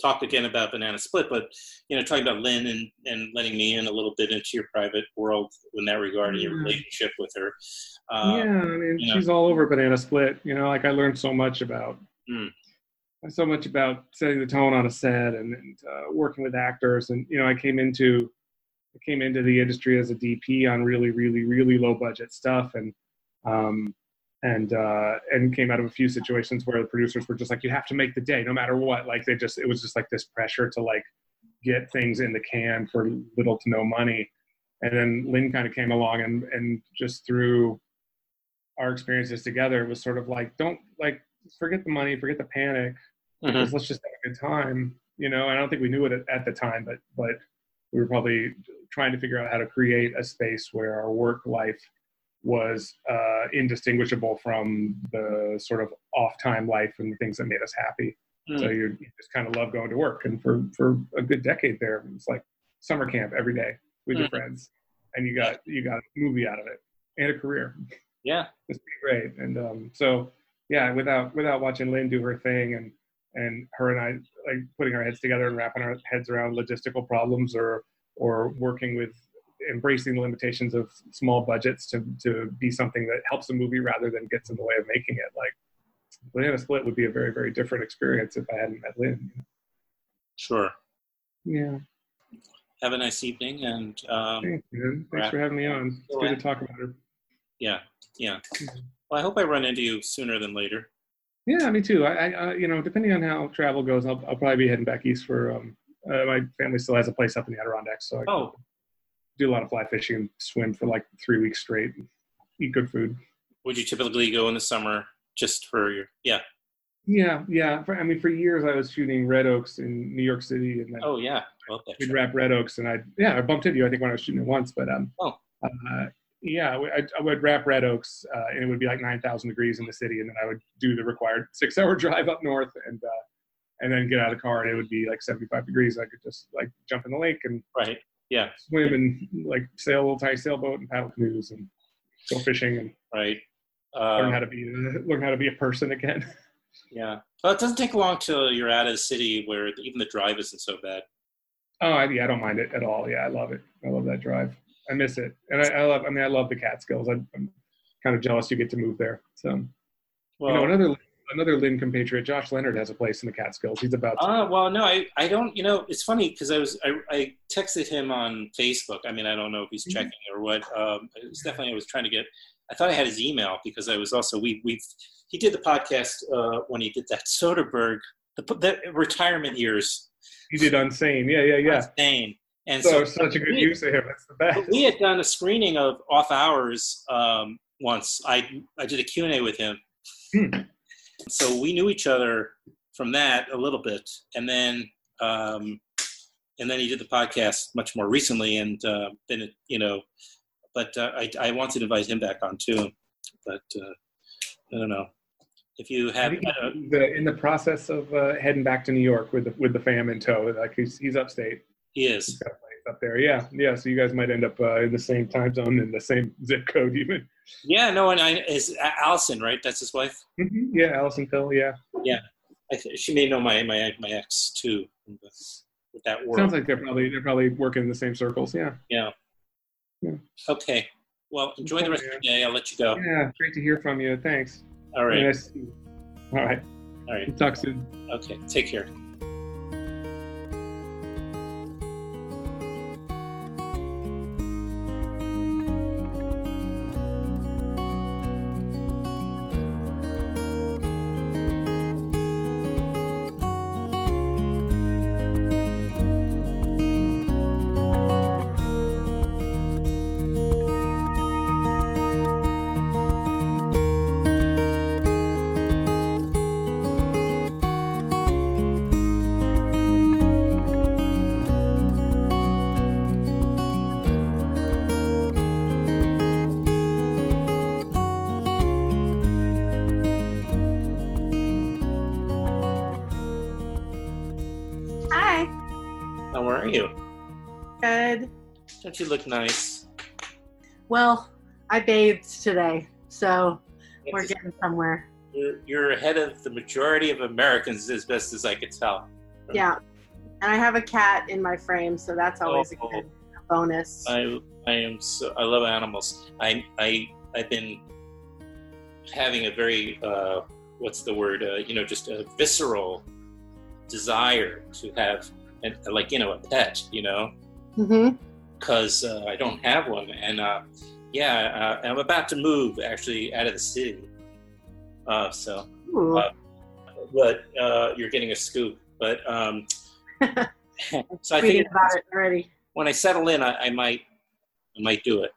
talk again about Banana Split, but you know, talking about Lynn and and letting me in a little bit into your private world in that regard and your relationship with her. Um, yeah, I mean, know. she's all over Banana Split. You know, like I learned so much about Mm. So much about setting the tone on a set and, and uh, working with actors. And you know, I came into I came into the industry as a DP on really, really, really low budget stuff, and um, and uh, and came out of a few situations where the producers were just like, you have to make the day, no matter what. Like they just, it was just like this pressure to like get things in the can for little to no money. And then Lynn kind of came along and and just through our experiences together, it was sort of like, don't like forget the money, forget the panic mhm. let's just have a good time you know i don't think we knew it at, the time but but we were probably trying to figure out how to create a space where our work life was uh, indistinguishable from the sort of off time life and the things that made us happy so Mm. you, you just kind of love going to work and for for a good decade there it was like summer camp every day with your Mm. friends and you got you got a movie out of it and a career Yeah. it's great. And um, so, yeah, without without watching Lynn do her thing and and her and I like putting our heads together and wrapping our heads around logistical problems or or working with embracing the limitations of small budgets to to be something that helps a movie rather than gets in the way of making it. Like Banana Split would be a very very different experience if I hadn't met Lynn. Sure. Yeah, Have a nice evening, and um, thanks, man. Thanks for having me on. It's good to talk about her. Yeah, yeah. Mm-hmm. Well, I hope I run into you sooner than later. Yeah, me too. I, I uh, you know, depending on how travel goes, I'll, I'll probably be heading back east for. Um, uh, my family still has a place up in the Adirondacks, so I Oh, do a lot of fly fishing and swim for like three weeks straight. And eat good food. would you typically go in the summer just for your? Yeah. Yeah, yeah. For, I mean, for years I was shooting red oaks in New York City, and then Oh, yeah. Well, we'd wrap red oaks, and I yeah, I bumped into you I think when I was shooting it once, but um, Oh. uh, yeah, I, I would wrap red oaks, uh, and it would be like nine thousand degrees in the city, and then I would do the required six-hour drive up north, and uh, and then get out of the car, and it would be like seventy-five degrees. I could just like jump in the lake and right. Yeah. swim and like sail a little tiny sailboat and paddle canoes and go fishing and Right. learn Um, how to be learn how to be a person again. yeah. Well, it doesn't take long till you're out of the city where even the drive isn't so bad. Oh, I, yeah, I don't mind it at all. Yeah, I love it. I love that drive. I miss it, and I, I love. I mean, I love the Catskills. I, I'm kind of jealous you get to move there. So, Well, you know, another another Lynn compatriot, Josh Leonard, has a place in the Catskills. He's about. To, Uh, well, no, I, I don't. You know, it's funny because I was I, I texted him on Facebook. I mean, I don't know if he's Mhm. checking or what. Um, it was definitely I was trying to get. I thought I had his email because I was also we we he did the podcast uh, when he did that Soderbergh the, the retirement years. he did Unsane. Yeah, yeah, yeah. Insane. And So, so, such a good we- use of him. That's the best. we had done a screening of Off Hours um, once. I I did a Q and A with him. Hmm. So we knew each other from that a little bit, and then um, and then he did the podcast much more recently, and uh, then it, you know, but uh, I I wanted to invite him back on too, but uh, I don't know if you have. he's uh, in the process of uh, heading back to New York with the, with the fam in tow. Like he's he's upstate. He is. got a place up there. Yeah, yeah. So you guys might end up uh, in the same time zone in the same zip code, even. Yeah, no, and I is Allison, right? That's his wife. Mhm. Yeah, Allison Phil. Yeah. Yeah. I th- she may know my my my ex too. With that world. Sounds like they're probably they're probably working in the same circles. Yeah. Yeah. Okay. Well, enjoy the rest of your day. I'll let you go. Yeah. Great to hear from you. Thanks. All right. Nice to see you. All right. All right. We'll talk soon. Okay. Take care. How are you? Good. Don't you look nice? Well, I bathed today, so we're getting somewhere. You're, you're ahead of the majority of Americans, as best as I could tell. Yeah. And I have a cat in my frame, so that's always Oh. a good bonus. I I am so I love animals. I I I've been having a very uh, what's the word? Uh, you know, just a visceral desire to have an, like you know a pet. You know, because uh, I don't have one, and uh, yeah, uh, I'm about to move actually out of the city. Uh, so. Uh, but uh, you're getting a scoop. But um, so I think about it already. when I settle in, I, I might, I might do it.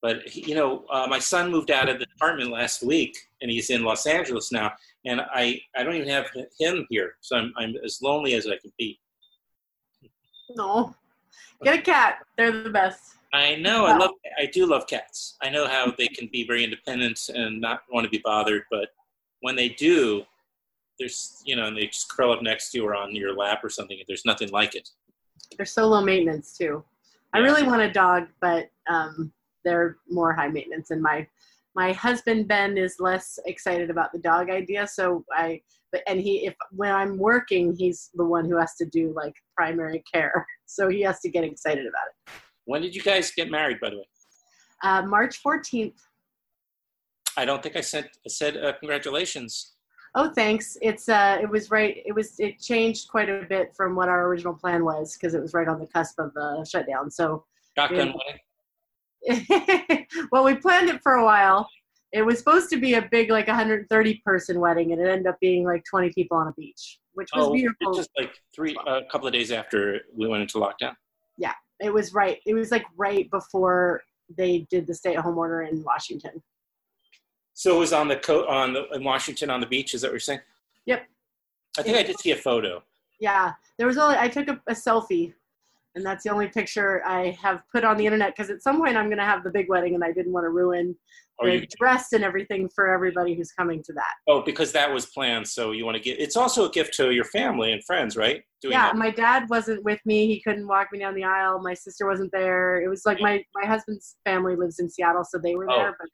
But you know, uh, my son moved out of the apartment last week, and he's in Los Angeles now, and I, I don't even have him here, so I'm, I'm as lonely as I can be. No. Get a cat. They're the best. I know, I love, I do love cats. I know how they can be very independent and not want to be bothered, but when they do, there's, you know, and they just curl up next to you or on your lap or something. There's nothing like it. They're so low maintenance too. I really want a dog, but um, they're more high maintenance. And my my husband Ben is less excited about the dog idea. So I, but and he if when I'm working, he's the one who has to do like primary care. So he has to get excited about it. When did you guys get married, by the way? Uh, March 14th. I don't think I sent said uh, congratulations. Oh, thanks. It's uh, it was right. It was it changed quite a bit from what our original plan was because it was right on the cusp of the shutdown. So Shotgun wedding. well, we planned it for a while. It was supposed to be a big, like 130 person wedding, and it ended up being like 20 people on a beach, which was Oh, beautiful. just like three, a couple of days after we went into lockdown. Yeah, it was right. It was like right before they did the stay at home order in Washington. So it was on the coat on the in Washington on the beach. Is that what you're saying? Yep. I think I did see a photo. Yeah, there was only I took a, a selfie, and that's the only picture I have put on the internet because at some point I'm going to have the big wedding, and I didn't want to ruin Or the dress and everything for everybody who's coming to that. oh, because that was planned. So you want to get. It's also a gift to your family and friends, right? Doing yeah, that. my dad wasn't with me. He couldn't walk me down the aisle. My sister wasn't there. It was like my my husband's family lives in Seattle, so they were Oh, there. But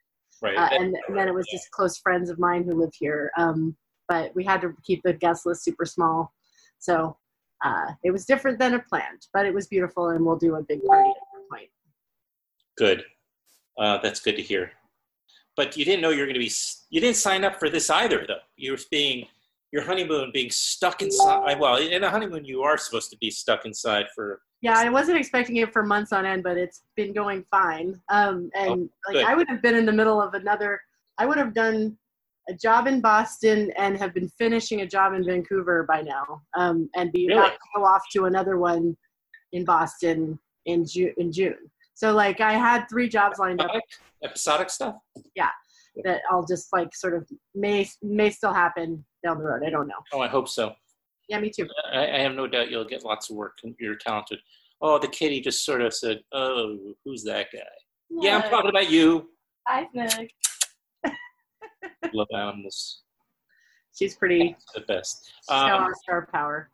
right. uh, and, and then it was just close friends of mine who live here. Um, but we had to keep the guest list super small, so uh, it was different than a planned. But it was beautiful, and we'll do a big party at some point. Good. Uh, that's good to hear. But you didn't know you were going to be. You didn't sign up for this either, though. You were being your honeymoon being stuck inside. Well, in a honeymoon, you are supposed to be stuck inside for. Yeah, I wasn't expecting it for months on end, but it's been going fine. Um, and like. I would have been in the middle of another. I would have done a job in Boston and have been finishing a job in Vancouver by now, um, and be Really? about to go off to another one in Boston in June. In June, so like I had three jobs lined up Episodic, stuff. Yeah, that I'll just like sort of may may still happen down the road. I don't know. Oh, I hope so. Yeah, me too. I, I have no doubt you'll get lots of work. You're talented. Oh, the kitty just sort of said, "Oh, who's that guy?" Yeah, I'm talking about you. Hi, Nick. Love animals. She's pretty. The best. Got Um, star power.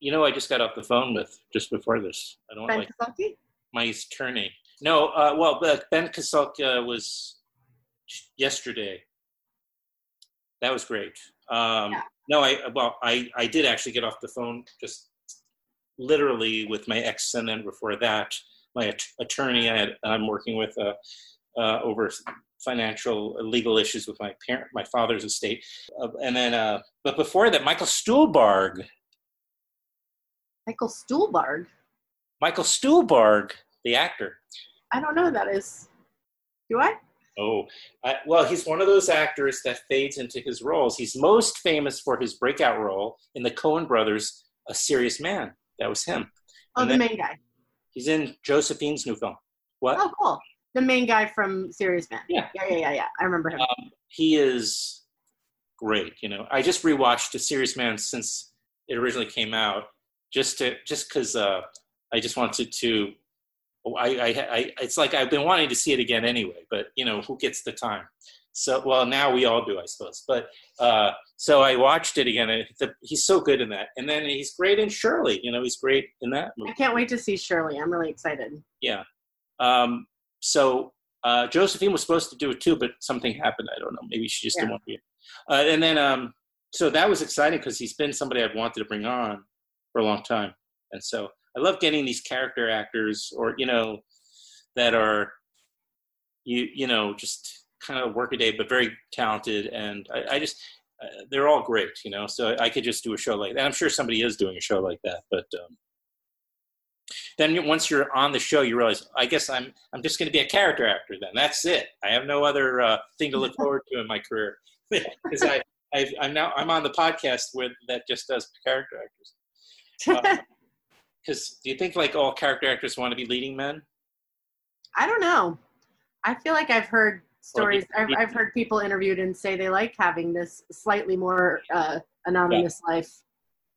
you know, I just got off the phone with just before this. I don't Ben like Kasulke? my attorney. No, uh, well, Ben Kasulke was yesterday. That was great. Um, Yeah. No, I well, I I did actually get off the phone just literally with my ex, and then before that, my at- attorney. I had I'm working with uh, uh, over financial uh, legal issues with my parent, my father's estate, uh, and then uh, but before that, Michael Stuhlbarg. Michael Stuhlbarg. Michael Stuhlbarg, the actor. I don't know who that is. Do I? Oh, I, well, he's one of those actors that fades into his roles. He's most famous for his breakout role in the Coen Brothers' A Serious Man. That was him. Oh, And the main guy. He's in Josephine's new film. What? Oh, cool. The main guy from Serious Man. Yeah. Yeah, yeah, yeah, yeah. I remember him. Um, he is great. You know, I just rewatched A Serious Man since it originally came out, just to just because uh, I just wanted to. oh, I, I, I, it's like I've been wanting to see it again anyway, but you know, who gets the time? So, well, now we all do, I suppose. But uh, so I watched it again. And the, he's so good in that, and then he's great in Shirley. You know, he's great in that movie. I can't wait to see Shirley. I'm really excited. Yeah. Um, so uh, Josephine was supposed to do it too, but something happened. I don't know. Maybe she just didn't Yeah. want to be. Uh, and then, um, so that was exciting because he's been somebody I've wanted to bring on for a long time. And so I love getting these character actors or, you know, that are, you, you know, just kind of work a day, but very talented. And I, I just, uh, they're all great, you know, so I could just do a show like that. I'm sure somebody is doing a show like that, but, um, then you, once you're on the show, you realize, I guess I'm I'm just going to be a character actor. Then that's it. I have no other uh, thing to look forward to in my career because I I've, I'm now I'm on the podcast with that just does character actors. Because do you think like all character actors want to be leading men? I don't know. I feel like I've heard stories. I've, I've heard people interviewed and say they like having this slightly more uh, anonymous life,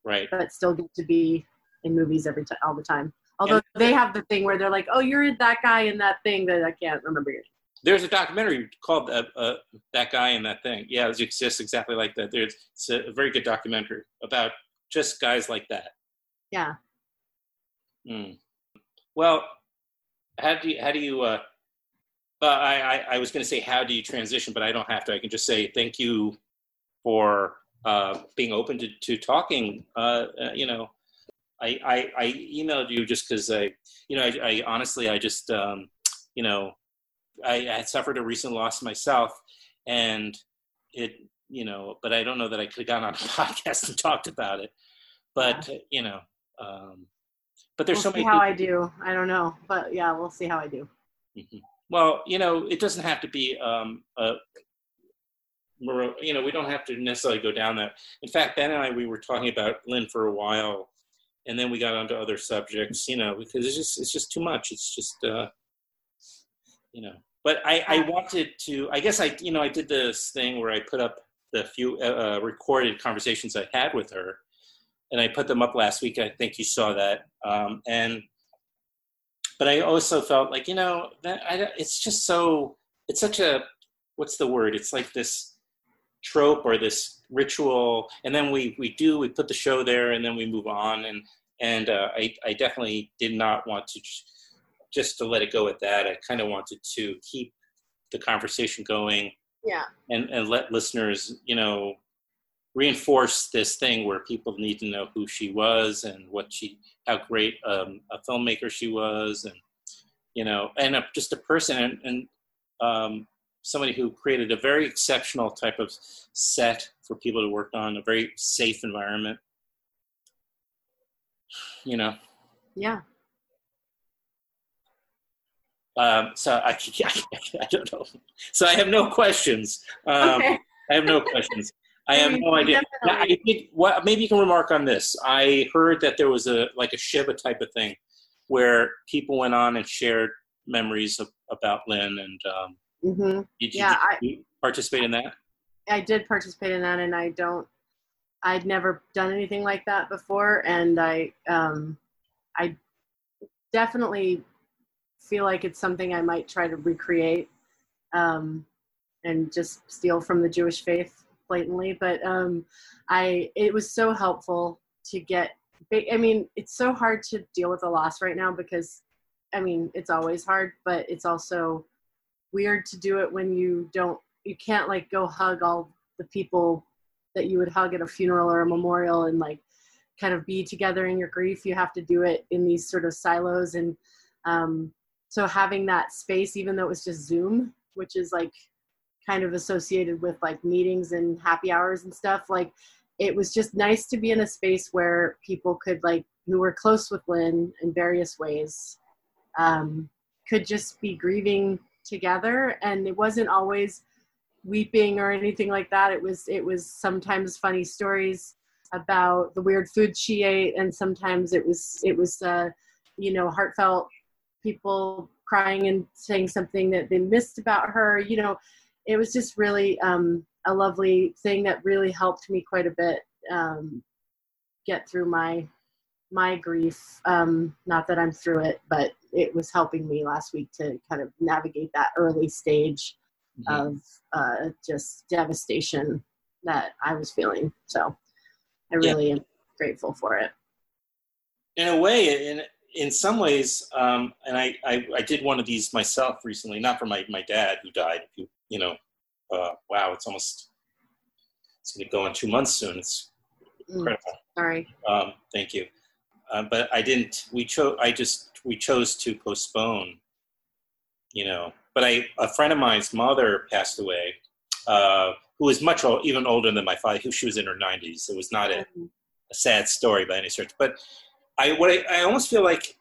Right. but still get to be in movies every time, all the time. Although they have the thing where they're like, "Oh, you're that guy in that thing that I can't remember your name." There's a documentary called uh, uh, "That Guy in That Thing." Yeah, it exists exactly like that. There's it's a very good documentary about just guys like that. Yeah. Hmm. Well, how do you how do you? Uh, I, I I was going to say how do you transition, but I don't have to. I can just say thank you for uh, being open to to talking. Uh, uh, you know, I, I I emailed you just because I you know I, I honestly I just um, you know I, I had suffered a recent loss myself, and it you know, but I don't know that I could have gone on a podcast and talked about it. But you know. Um, but there's we'll so see many how people- I do. I don't know, but yeah, we'll see how I do. Mhm. well, you know, it doesn't have to be um, a you know, we don't have to necessarily go down that. In fact, Ben and I, we were talking about Lynn for a while, and then we got onto other subjects, you know, because it's just it's just too much. It's just, uh, you know. But I, I wanted to. I guess I, you know, I did this thing where I put up the few uh, uh recorded conversations I had with her, and I put them up last week. I think you saw that, um, and but I also felt like you know that I, it's just so it's such a what's the word? It's like this trope or this ritual and then we we do we put the show there and then we move on. And and uh, I, I definitely did not want to just to let it go at that. I kind of wanted to keep the conversation going. Yeah. And and let listeners you know reinforce this thing where people need to know who she was and what she how great um, a filmmaker she was and you know and a, just a person. And, and um, somebody who created a very exceptional type of set for people to work on, a very safe environment. You know. Yeah. Um, so I, I, I, don't know. So I have no questions. Um, okay. I have no questions. I have no idea. I did, what, maybe you can remark on this. I heard that there was a like a Shiva type of thing, where people went on and shared memories of, about Lynn and um, Mm-hmm. Did, yeah, you, I, participate in that? I did participate in that, and I don't. I'd never done anything like that before, and I, um, I definitely feel like it's something I might try to recreate, um, and just steal from the Jewish faith blatantly. But um, I, it was so helpful to get. I mean, it's so hard to deal with a loss right now because, I mean, it's always hard, but it's also weird to do it when you don't you can't like go hug all the people that you would hug at a funeral or a memorial and like kind of be together in your grief. You have to do it in these sort of silos. And um, so having that space even though it was just zoom which is like kind of associated with like meetings and happy hours and stuff like it was just nice to be in a space where people could like who were close with lynn in various ways um, could just be grieving together and it wasn't always weeping or anything like that. It was it was sometimes funny stories about the weird food she ate and sometimes it was it was uh you know heartfelt people crying and saying something that they missed about her. You know it was just really um a lovely thing that really helped me quite a bit um get through my my grief um not that i'm through it but it was helping me last week to kind of navigate that early stage mm-hmm. of uh, just devastation that I was feeling. So I really yeah. am grateful for it. In a way, in in some ways, um, and I, I, I did one of these myself recently, not for my my dad who died. You, you know, uh, wow, it's almost it's going to go in two months soon. It's mm. incredible. Mm, sorry. Um, thank you. Uh, but I didn't. We chose. I just we chose to postpone. You know, but I a friend of mine's mother passed away, uh, who was much old, even older than my father. Who she was in her nineties. It was not a, mm-hmm. a sad story by any stretch. But I what I, I almost feel like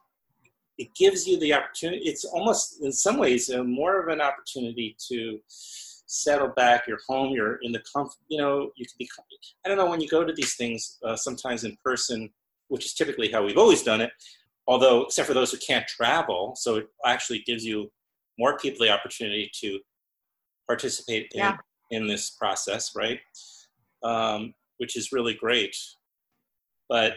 it gives you the opportunity. It's almost in some ways uh, more of an opportunity to settle back. You're home. You're in the comfort. You know, you can be. I don't know when you go to these things. Uh, sometimes in person which is typically how we've always done it, although except for those who can't travel. So it actually gives you more people the opportunity to participate in, yeah. in this process, right? Um, which is really great. But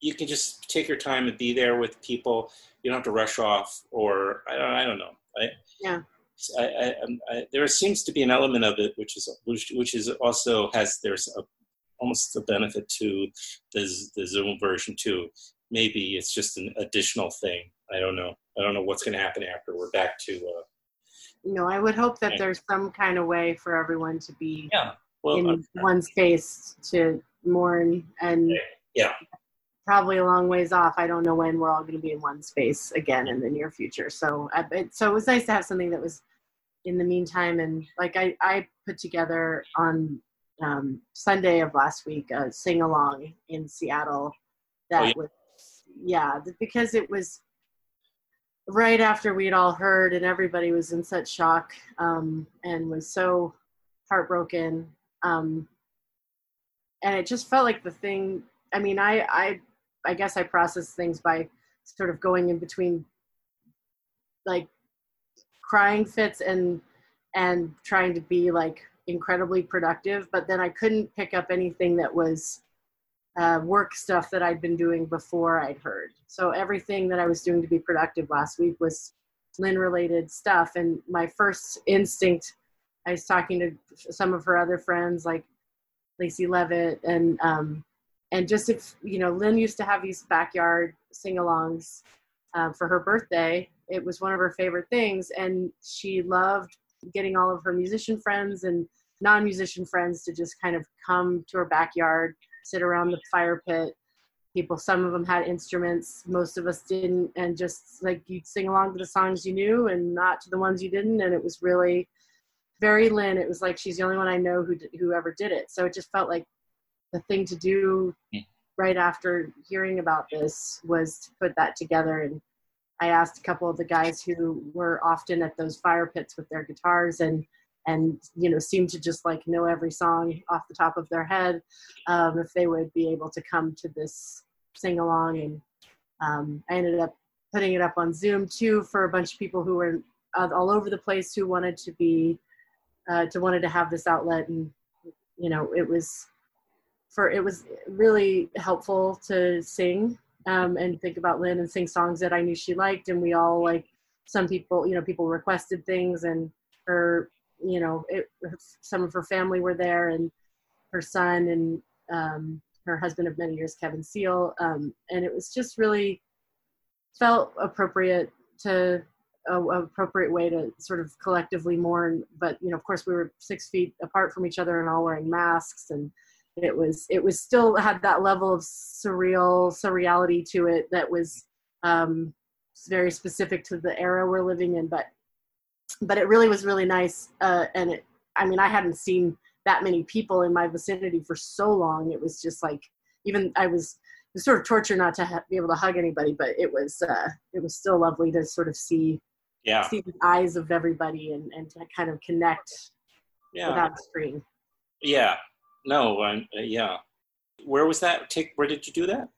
you can just take your time and be there with people. You don't have to rush off, or I don't, I don't know. I, yeah. I, I, I, there seems to be an element of it which is which, which is also has there's a almost a benefit to the, the Zoom version too. Maybe it's just an additional thing. I don't know. I don't know what's going to happen after we're back to. Uh, you know, I would hope that there's some kind of way for everyone to be yeah. well, in uh, one space to mourn and yeah probably a long ways off. I don't know when we're all going to be in one space again in the near future. So, I, it, so it was nice to have something that was in the meantime. And like I, I put together on um, Sunday of last week a sing along in Seattle that oh, yeah. was yeah because it was right after we'd all heard and everybody was in such shock um, and was so heartbroken um, and it just felt like the thing i mean i i i guess i process things by sort of going in between like crying fits and and trying to be like incredibly productive but then i couldn't pick up anything that was uh, work stuff that i'd been doing before i'd heard. So everything that i was doing to be productive last week was lynn related stuff. And my first instinct i was talking to some of her other friends like lacey leavitt and um, and just if you know lynn used to have these backyard sing-alongs uh, for her birthday. It was one of her favorite things. And she loved getting all of her musician friends and non-musician friends to just kind of come to her backyard sit around the fire pit. People some of them had instruments most of us didn't and just like you'd sing along to the songs you knew and not to the ones you didn't and it was really very lynn. It was like she's the only one i know who who ever did it. So it just felt like the thing to do mm. right after hearing about this was to put that together. And i asked a couple of the guys who were often at those fire pits with their guitars and and you know seemed to just like know every song off the top of their head um, if they would be able to come to this sing along and um, i ended up putting it up on zoom too for a bunch of people who were all over the place who wanted to be uh, to wanted to have this outlet. And you know it was for it was really helpful to sing um, and think about lynn and sing songs that i knew she liked. And we all like some people you know people requested things and her you know, it, some of her family were there, and her son and um, her husband of many years, Kevin Seal, um, and it was just really felt appropriate to a, a, appropriate way to sort of collectively mourn. But you know, of course, we were six feet apart from each other and all wearing masks, and it was it was still had that level of surreal surreality to it that was um, very specific to the era we're living in, but but it really was really nice. Uh, and it, I mean, I hadn't seen that many people in my vicinity for so long. It was just like, even I was, it was sort of torture not to ha- be able to hug anybody, but it was, uh, it was still lovely to sort of see, yeah. see the eyes of everybody and, and to kind of connect yeah. without a screen. Yeah. No, uh, yeah. Where was that? Take, where did you do that?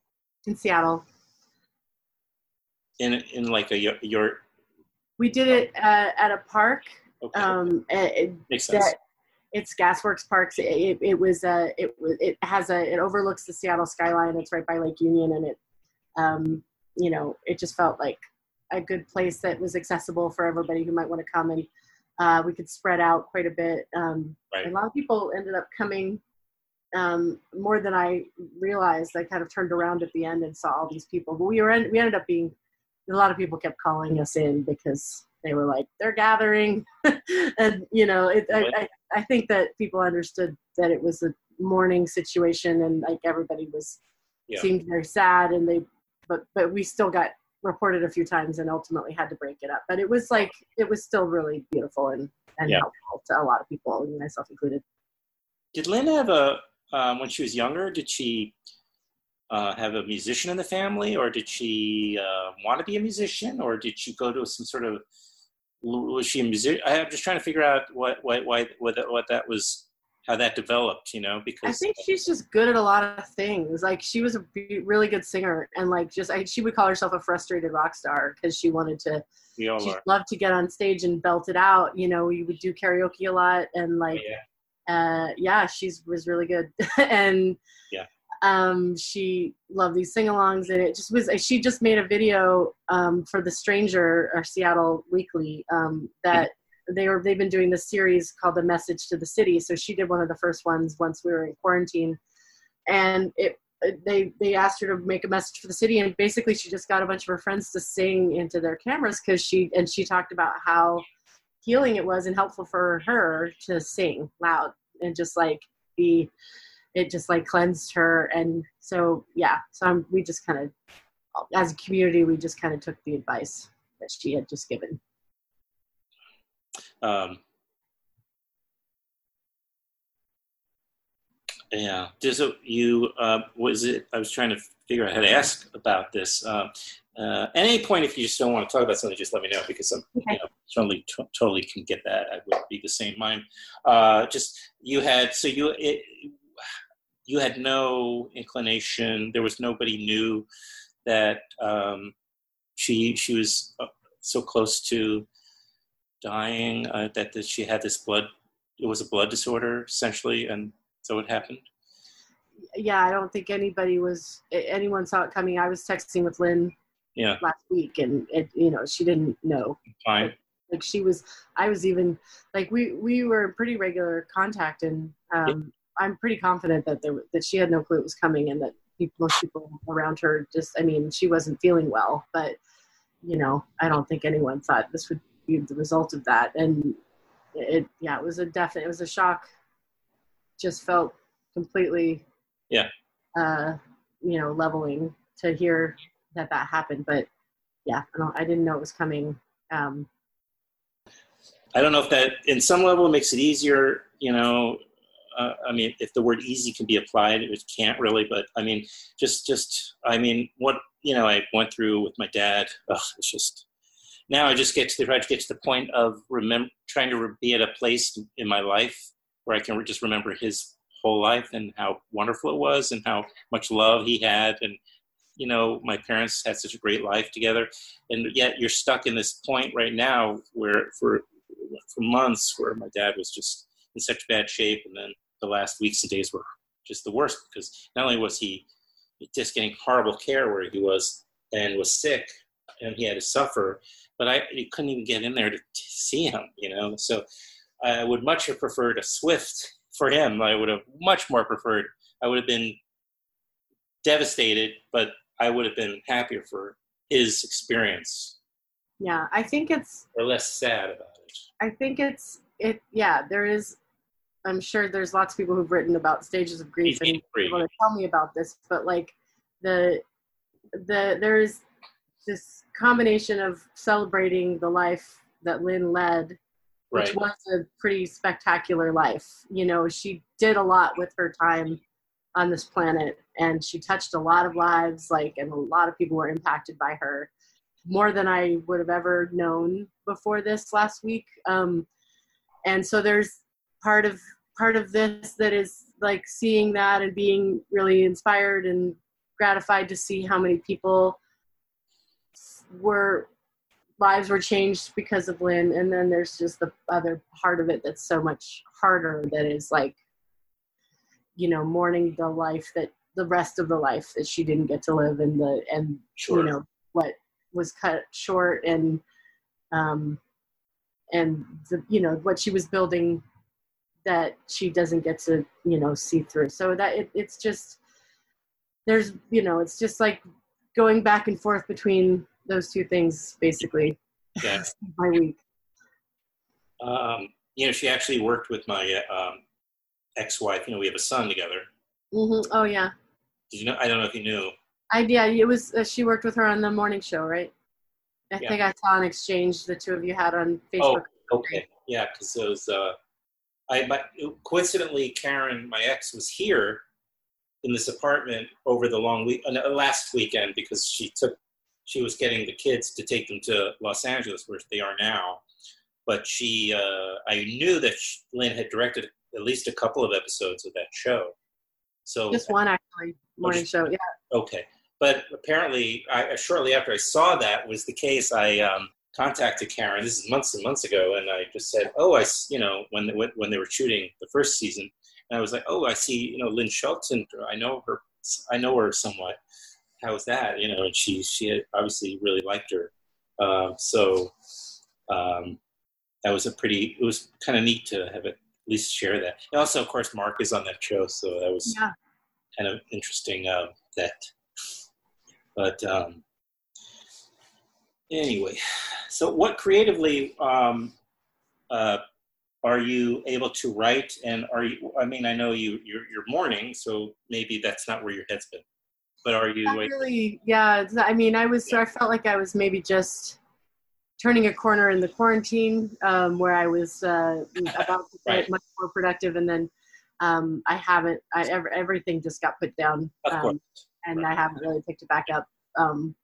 In Seattle. In, in like a, your, we did it uh, at a park. Okay. Um, it, Makes sense. That, it's Gasworks Parks. It, it, it was uh, it it has a it overlooks the Seattle skyline. It's right by Lake Union, and it um, you know it just felt like a good place that was accessible for everybody who might want to come and uh, we could spread out quite a bit. Um, right. A lot of people ended up coming um, more than I realized. I kind of turned around at the end and saw all these people, but we were in, we ended up being a lot of people kept calling us in because they were like they're gathering and you know it, I, I, I think that people understood that it was a mourning situation and like everybody was yeah. seemed very sad and they but but we still got reported a few times and ultimately had to break it up but it was like it was still really beautiful and and Yeah. helpful to a lot of people myself included Did Lynn have a, um, when she was younger, did she uh, have a musician in the family or did she uh, want to be a musician or did she go to some sort of, was she a musician? I'm just trying to figure out what, what, why, what, that, what that was, how that developed, you know, because I think she's just good at a lot of things. Like she was a be- really good singer, and like just I, she would call herself a frustrated rock star because she wanted to. we all She are. loved to get on stage and belt it out. You know, we would do karaoke a lot, and like, Yeah. uh, yeah, she's was really good, and Yeah. Um, she loved these sing-alongs, and it just was. She just made a video um, for the Stranger or Seattle Weekly um, that they were they've been doing this series called the message to the city so she did one of the first ones once we were in quarantine and it they they asked her to make a message for the city and basically she just got a bunch of her friends to sing into their cameras because she and she talked about how healing it was and helpful for her to sing loud and just like be it just like cleansed her and so yeah so I'm, we just kind of as a community we just kind of took the advice that she had just given Um, yeah. It, you, uh, was it, I was trying to figure out how to ask about this. Uh, uh, at any point, if you just don't want to talk about something, just let me know because I'm Okay. you know, certainly t- totally can get that. I would be the same. mind. uh, just you had so you it, you had no inclination. There was nobody knew that um, she she was uh, so close to dying uh, that, that she had this blood. It was a blood disorder essentially, and so it happened. Yeah, I don't think anybody was anyone saw it coming. I was texting with Lynn Yeah, last week, and it, you know, she didn't know. fine. Like she was, I was even like we we were in pretty regular contact, and um, I'm pretty confident that there that she had no clue it was coming, and that people, most people around her just, I mean, she wasn't feeling well, but you know, I don't think anyone thought this would be the result of that, and it, yeah, it was a definite, it was a shock. Just felt completely, Yeah. uh, you know, leveling to hear that that happened, but yeah, I, don't, I didn't know it was coming. Um, I don't know if that, in some level, makes it easier. You know, uh, I mean, if the word "easy" can be applied, it can't really. But I mean, just, just, I mean, what you know, I went through with my dad. Ugh, it's just now I just get to the, try to get to the point of remember trying to be at a place in my life where I can re- just remember his whole life and how wonderful it was and how much love he had and you know my parents had such a great life together and yet you're stuck in this point right now where for for months where my dad was just in such bad shape and then the last weeks and days were just the worst because not only was he just getting horrible care where he was and was sick and he had to suffer but i couldn't even get in there to, to see him you know so i would much have preferred a swift for him i would have much more preferred i would have been devastated but i would have been happier for his experience yeah, I think it's or less sad about it I think it's it. Yeah, there is. I'm sure there's lots of people who've written about stages of grief He's and free. people to tell me about this, but like the the there is this combination of celebrating the life that Lynn led, which Right. was a pretty spectacular life. You know, she did a lot with her time on this planet, and she touched a lot of lives. Like, and a lot of people were impacted by her more than I would have ever known before this last week. Um, and so there's part of part of this that is like seeing that and being really inspired and gratified to see how many people were lives were changed because of Lynn. And then there's just the other part of it that's so much harder that is like, you know, mourning the life that the rest of the life that she didn't get to live and the and Sure. you know what was cut short and um and the you know what she was building that she doesn't get to you know see through so that it, it's just there's you know it's just like going back and forth between those two things basically Yeah. my week Um, you know, she actually worked with my uh, um, ex-wife. You know, we have a son together. hmm oh yeah Did you know? I don't know if you knew. i yeah it was uh, she worked with her on the morning show right i Yeah. think i saw an exchange the two of you had on facebook oh, Okay, yeah, because it was. Uh, I coincidentally, Karen, my ex, was here in this apartment over the long week uh, last weekend because she took she was getting the kids to take them to Los Angeles, where they are now. But she, uh, I knew that sh Lynn had directed at least a couple of episodes of that show. So just one actually morning show yeah Okay, but apparently, I, shortly after I saw that was the case, I um, contacted Karen. This is months and months ago, and I just said, "Oh, I you know, when they, when they were shooting the first season, and I was like, oh, I see, you know, Lynn Shelton. I know her. I know her somewhat. How was that? You know, and she she obviously really liked her. Um, so um, that was a pretty. It was kind of neat to have it, at least share that. And also, of course, Mark is on that show, so that was yeah kind of interesting uh, that. But um, anyway, so what creatively um, uh, are you able to write? And are you? I mean, I know you you're, you're mourning, so maybe that's not where your head's been. But are you? Like, really. Yeah. I mean, I was. I felt like I was maybe just turning a corner in the quarantine, um, where I was uh, about to Right. get much more productive, and then um, I haven't. I ev- everything just got put down, um, and Right. I haven't really picked it back up. Um, Yeah.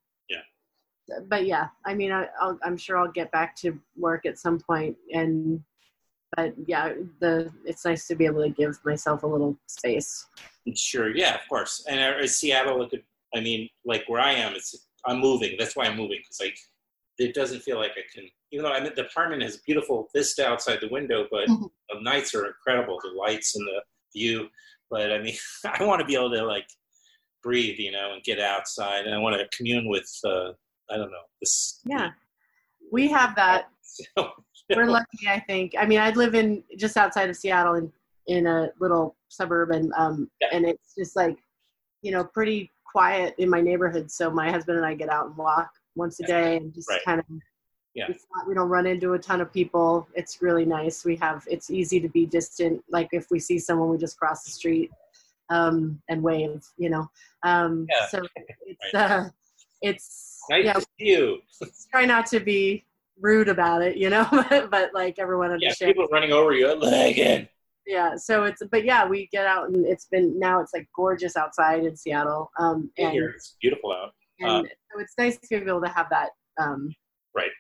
But yeah, I mean, I, I'll, I'm sure I'll get back to work at some point, and but yeah, the it's nice to be able to give myself a little space. Sure, yeah, of course. And uh, Seattle, it could, I mean, like where I am, it's I'm moving. That's why I'm moving because like it doesn't feel like I can. Even though I mean, the apartment has beautiful vista outside the window, but Mhm. the nights are incredible. The lights and the view. But I mean, I want to be able to like breathe, you know, and get outside, and I want to commune with. Uh, I don't know this. Yeah, we have that. So, We're lucky, I think. I mean, I live in just outside of Seattle in in a little suburb, and um, Yeah. and it's just like, you know, pretty quiet in my neighborhood. So my husband and I get out and walk once a day, and just Right. kind of. Yeah. Not, we don't run into a ton of people. It's really nice. We have. It's easy to be distant. Like if we see someone, we just cross the street, um, and wave. You know. Um, Yeah. So it's Right. uh, it's nice yeah. to see you. Try not to be rude about it, you know, but, but like everyone understands. Yeah, people running over you, Leggin. yeah so it's but yeah we get out and it's been now it's like gorgeous outside in seattle um and, Here, it's beautiful out. and so it's nice to be able to have that um Right.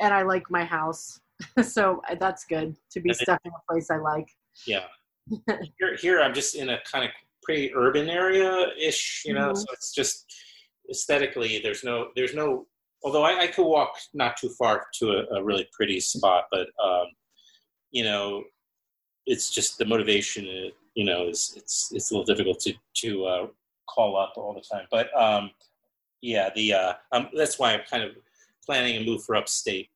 and i like my house so uh, that's good to be And it- stuck in a place i like Yeah. here, here I'm just in a kind of pretty urban area ish, you know. Mhm. So it's just aesthetically, there's no, there's no. Although I, I could walk not too far to a, a really pretty spot, but um, you know, it's just the motivation. You know, is it's it's a little difficult to to uh, call up all the time. But um, yeah, the uh, um, that's why I'm kind of planning a move for upstate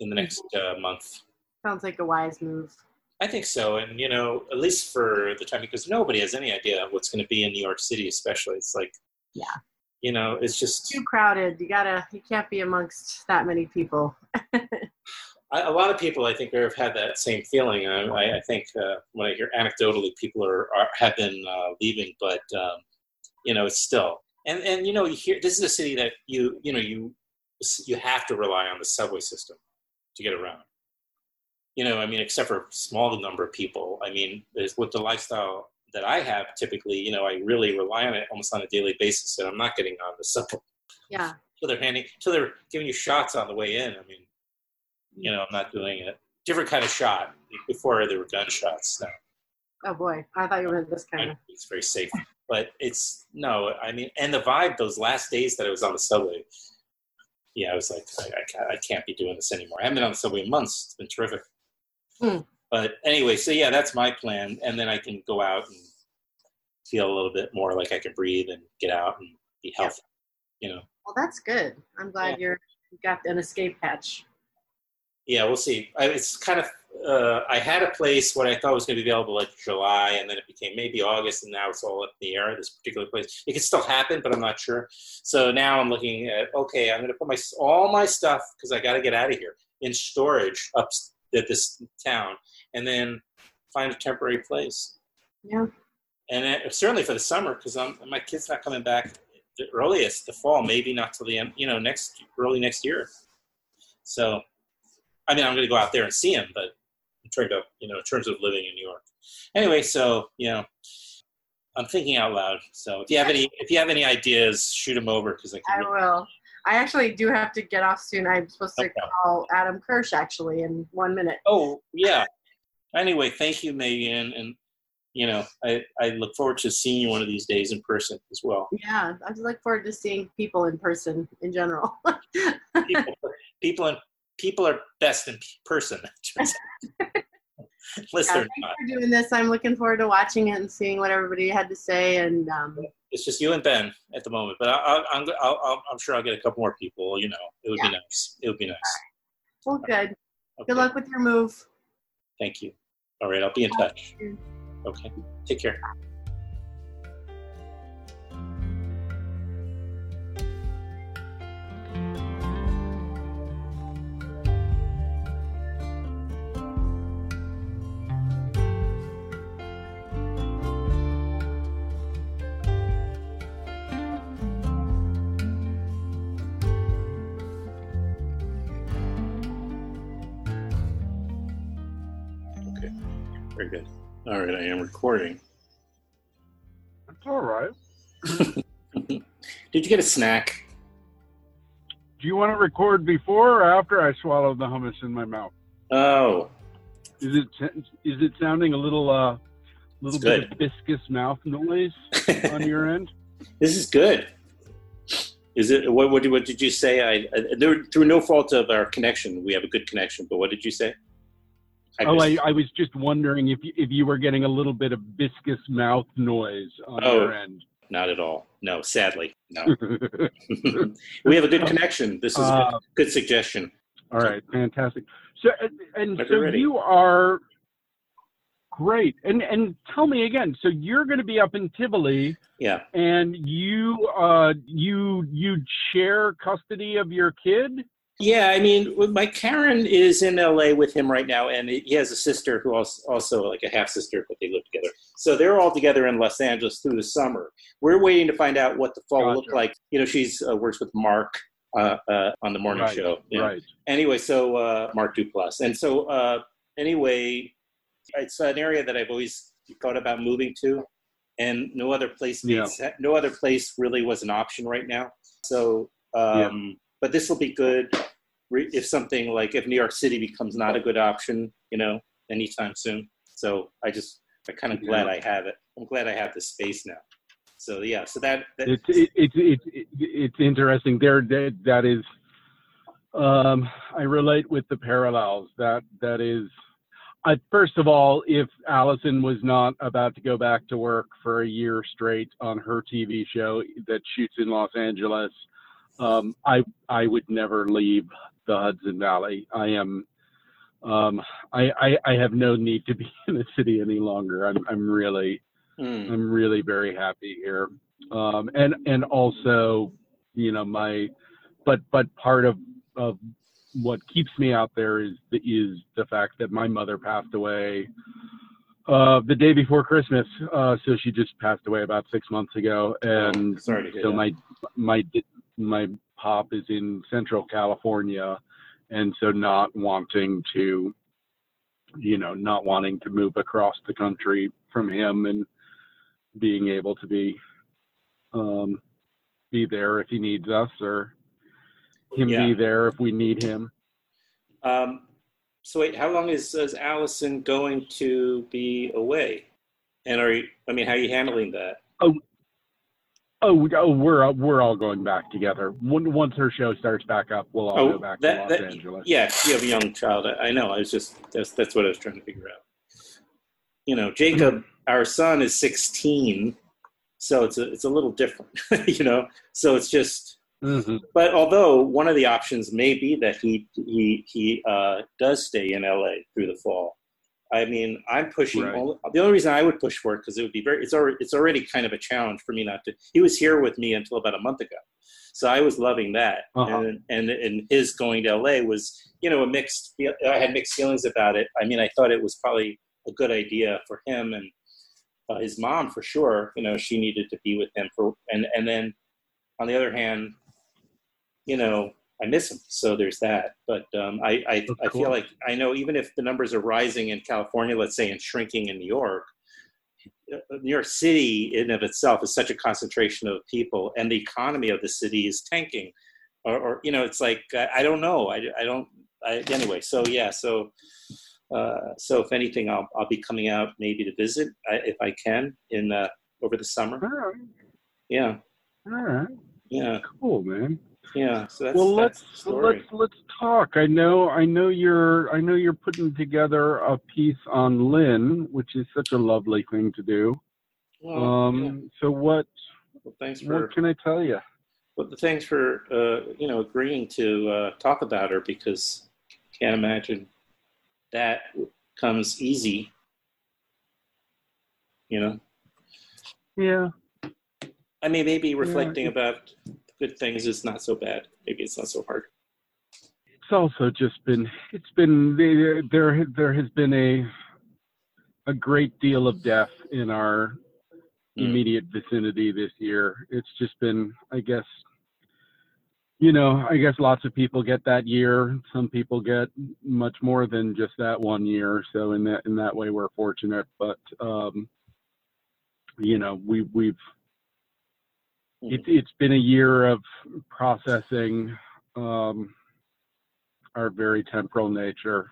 in the next uh, month. sounds like a wise move I think so, and you know, at least for the time, because nobody has any idea what's going to be in New York City, especially. It's like, Yeah. you know, it's just too crowded you gotta you can't be amongst that many people I, a lot of people. I think have had that same feeling. I, I, I think uh, when I hear anecdotally, people are, are have been uh, leaving, but um, you know, it's still and and you know, you hear this is a city that you you know you you have to rely on the subway system to get around. You know, I mean, except for a small number of people. I mean, with the lifestyle that I have, typically, you know, I really rely on it almost on a daily basis, and I'm not getting on the subway. yeah So they're handing, so they're giving you shots on the way in. I mean, you know, I'm not doing it. Different kind of shot. Before there were gunshots. Now oh boy i thought you were this kind of it's very safe, but it's no. I mean, and the vibe those last days that I was on the subway. Yeah, I was like, I, I, can't, I can't be doing this anymore. I haven't been on the subway in months. It's been terrific. Hmm. But anyway, so yeah, that's my plan, and then I can go out and feel a little bit more like I can breathe and get out and be Yeah. healthy. You know. well that's good i'm glad Yeah. you're you got an escape hatch yeah, we'll see. I, it's kind of uh, I had a place what I thought was going to be available like July, and then it became maybe August, and now it's all up in the air. This particular place, it could still happen, but I'm not sure. So now I'm looking at okay, I'm going to put my all my stuff because I got to get out of here in storage up at this town, and then find a temporary place. yeah And it, certainly for the summer because I'm my kid's not coming back the earliest the fall, maybe not till the end, you know, next early next year. So, I mean, I'm going to go out there and see him, but I'm trying to, you know, in terms of living in New York. Anyway, so you know, I'm thinking out loud. So if you have any, if you have any ideas, shoot them over because I can. I will. I actually do have to get off soon. I'm supposed to Okay. call Adam Kirsch actually in one minute. Oh yeah. Anyway, thank you, Megan, and you know, I I look forward to seeing you one of these days in person as well. Yeah, I look forward to seeing people in person in general. people, people, in, people are best in person. Unless Yeah, thanks for doing this. I'm looking forward to watching it and seeing what everybody had to say. And um, It's just you and Ben at the moment, but I, I, I'm, I'll, I'll, I'm sure I'll get a couple more people. You know, it would Yeah. be nice. It would be nice. well, good. Okay. Good luck with your move. Thank you. All right, I'll be in touch. Okay, take care. All right, I am recording. That's all right. Did you get a snack? do you want to record before or after I swallow the hummus in my mouth? Oh, Is it is it sounding a little uh little It's bit of viscous mouth noise on your end? this is good. Is it what? What, what did you say? I, I there, through no fault of our connection, we have a good connection. But what did you say? Oh, missed- I, I was just wondering if you, if you were getting a little bit of viscous mouth noise on Oh. your end. not at all. No, sadly, no. we have a good connection. This is a Uh, good, good suggestion. All right, fantastic. So and, and so ready. you are great. And and tell me again. So you're going to be up in Tivoli, Yeah. and you uh you you share custody of your kid. Yeah, I mean, my Karen is in LA with him right now, and he has a sister who also, also like a half sister, but they live together. So they're all together in Los Angeles through the summer. We're waiting to find out what the fall will look like. You know, she's uh, works with Mark uh, uh, on the morning Right, show. Yeah. Right. Anyway, so uh, Mark Duplass, and so uh, anyway, it's an area that I've always thought about moving to, and no other place Yeah. no other place really was an option right now. So, um, but this will be good re- if something like if New York City becomes not a good option, you know, anytime soon. So I just I'm kind of glad. I have it. I'm glad I have the space now. So yeah, so that, that It's it, it, it, it, it's interesting. There that that is. Um, I relate with the parallels. That that is. I, first of all, if Allison was not about to go back to work for a year straight on her TV show that shoots in Los Angeles, um, I I would never leave the Hudson Valley. I am. Um, I, I I have no need to be in the city any longer. I'm I'm really Hmm. I'm really very happy here. Um, and and also, you know, my but but part of of what keeps me out there is the, is the fact that my mother passed away uh, the day before Christmas. Uh, so she just passed away about six months ago, and Oh, sorry to so that. my my my pop is in Central California, and so not wanting to, you know, not wanting to move across the country from him and being able to be um, be there if he needs us or him Yeah. be there if we need him. Um, so wait, how long is, is Allison going to be away? And are you, I mean, how are you handling that? Oh, we- oh, we're all- we're all going back together. When, once her show starts back up, we'll all Oh, go back that- to Los that- Angeles. Yeah, you have a young child. I, I know. I was just that's that's what I was trying to figure out. You know, Jacob, our son, is 16, so it's a it's a little different. you know, so it's just. Mhm. But although one of the options may be that he he he uh, does stay in LA through the fall. I mean, I'm pushing. Right. Only, the only reason I would push for it because it would be very. It's already it's already kind of a challenge for me not to. He was here with me until about a month ago, so I was loving that. Uh-huh. And and and his going to LA was you know a mixed. I had mixed feelings about it. I mean, I thought it was probably a good idea for him and uh, his mom for sure. You know, she needed to be with him for and and then on the other hand, you know, I miss them. So there's that. But um, I I, Of I feel like I know even if the numbers are rising in California, let's say, and shrinking in New York. uh, New York City, in of itself, is such a concentration of people, and the economy of the city is tanking. Or, or you know, it's like I, I don't know. I, I don't. I, anyway, so yeah, so uh, so if anything, I'll I'll be coming out maybe to visit I, if I can in uh, over the summer. All right, Yeah, all right, yeah, cool, man. Yeah. So that's well, let's that's let's let's talk. I know I know you're I know you're putting together a piece on Lynn, which is such a lovely thing to do. Well, Um, yeah. so what well, thanks for what can I tell you? well, thanks for uh, you know agreeing to uh, talk about her because can't imagine that comes easy. You know, Yeah, I mean, maybe reflecting about good things is not so bad. Maybe it's not so hard. it's also just been it's been there there there has been a a great deal of death in our Mm. immediate vicinity this year. It's just been, I guess, you know, I guess lots of people get that year. Some people get much more than just that one year. So in that in that way, we're fortunate. But um, you know, we we've Mm. it, it's been a year of processing um, are very temporal nature,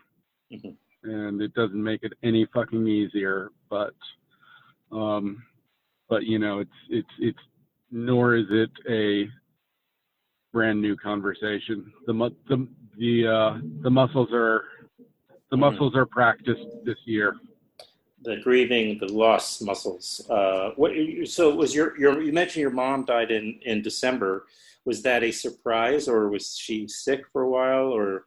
Mhm. and it doesn't make it any fucking easier. But, um, but you know, it's it's it's nor is it a brand new conversation. The mu- the the uh, the muscles are the Mhm. muscles are practiced this year. The grieving, the lost muscles. Uh, what? So was your your? You mentioned your mom died in in December. Was that a surprise, or was she sick for a while, or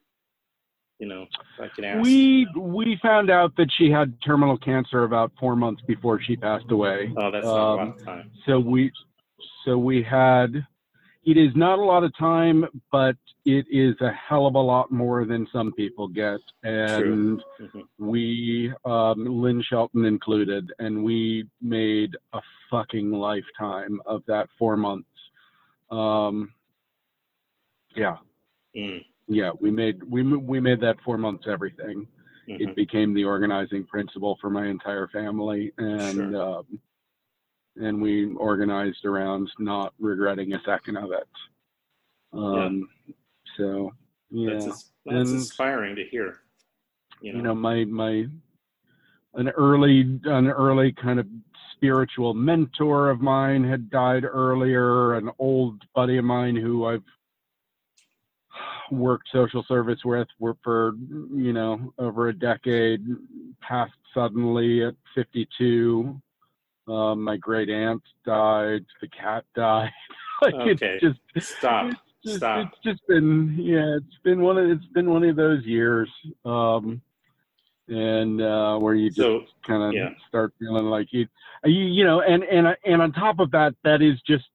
you know, if I can ask? We we found out that she had terminal cancer about four months before she passed away. oh, that's not a um, time. So we so we had it is not a lot of time, but it is a hell of a lot more than some people get. And Mhm. we um, Lynn Shelton included, and we made a fucking lifetime of that four months. Um, yeah, Mm, yeah, we made we we made that four months everything. mhm. It became the organizing principle for my entire family, and Sure. um, and we organized around not regretting a second of it. Um, So yeah, That's, that's And- inspiring to hear. You know, you know my my an early an early kind of spiritual mentor of mine had died earlier an old buddy of mine who i've worked social service with were for you know over a decade passed suddenly at 52 um, my great aunt died the cat died like Okay. it's just stop, it's just, stop. it's just been yeah it's been one of it's been one of those years um and uh where you just So kind of yeah. start feeling like you, you you know and and and on top of that that is just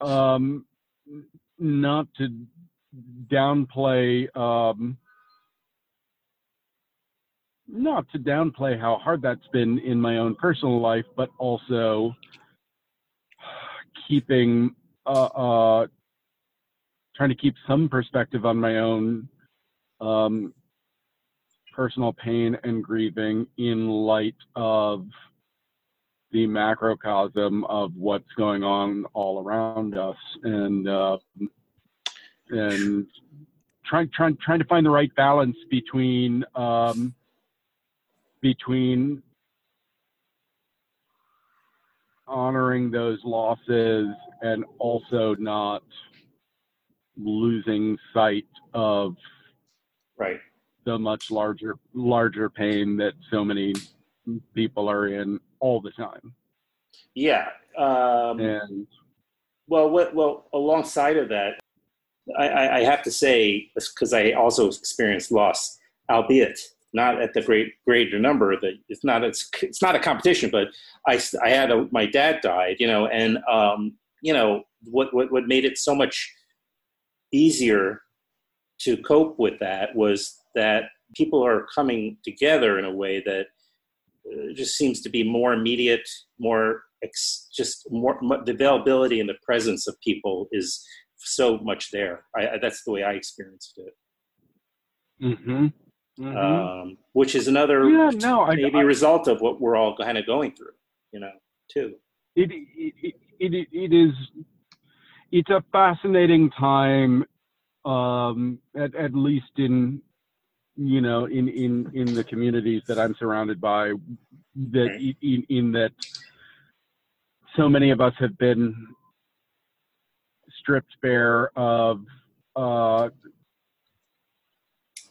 um not to downplay um not to downplay how hard that's been in my own personal life but also keeping uh uh trying to keep some perspective on my own um personal pain and grieving in light of the macrocosm of what's going on all around us and uh, and trying trying trying to find the right balance between um, between honoring those losses and also not losing sight of right. the much larger larger pain that so many people are in all the time Yeah. Um, and Well, what, well, alongside of that, I, I, I have to say, because I also experienced loss, albeit not at the great greater number. That it's not it's it's not a competition, but I I had a, my dad died, you know, and um, you know what what what made it so much easier to cope with that was that people are coming together in a way that uh, just seems to be more immediate, more ex- just more the availability and the presence of people is so much there. I, that's the way I experienced it, mm-hmm. Um, which is another yeah no I, maybe I, result of what we're all kind of going through, you know, too. it, it, it, it, is it's a fascinating time um at, at least in you know in in in the communities that i'm surrounded by that in, in that so many of us have been stripped bare of uh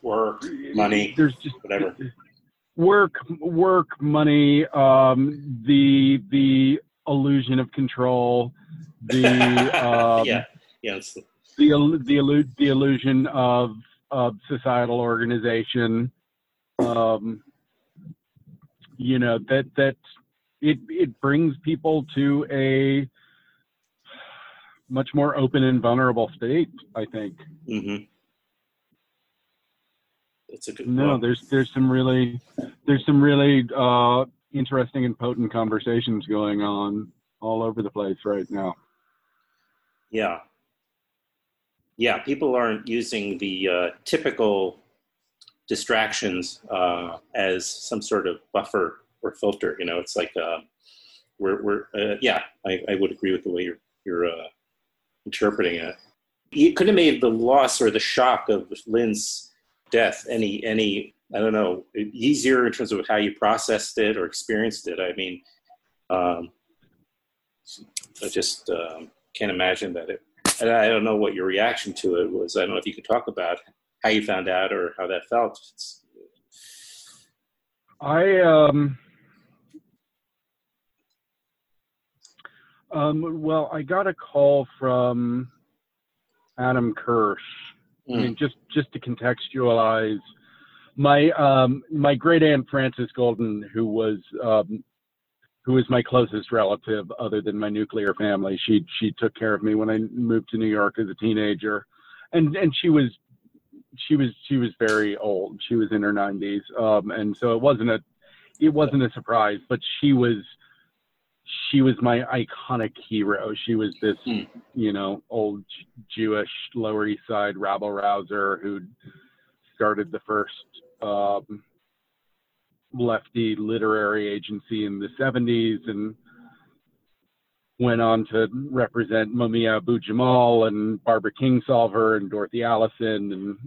Work, money, there's just whatever. work work money um the the illusion of control the um yeah, yeah. It's, the the illu- the illusion of of societal organization um you know that that it it brings people to a much more open and vulnerable state i think hmm It's a good. no well, there's there's some really there's some really uh interesting and potent conversations going on all over the place right now Yeah. Yeah, people aren't using the uh, typical distractions uh, as some sort of buffer or filter. You know, it's like uh, we're, we're uh, yeah, I, I would agree with the way you're, you're uh, interpreting it. you could have made the loss or the shock of Lynn's death any any I don't know easier in terms of how you processed it or experienced it. I mean, um, I just um, can't imagine that it. And I don't know what your reaction to it was. I don't know if you could talk about how you found out or how that felt. It's, I um, um, well, I got a call from Adam Kersh. Mm. I mean, just just to contextualize, my um, my great aunt Frances Goldin, who was um, who was my closest relative other than my nuclear family, she she took care of me when I moved to New York as a teenager, and and she was she was she was very old. She was in her 90s, um, and so it wasn't a it wasn't a surprise. But she was she was my iconic hero. She was this, mm. you know, old Jewish Lower East Side rabble rouser who started the first um, lefty literary agency in the 70s and went on to represent Mumia Abu Jamal and Barbara Kingsolver and Dorothy Allison and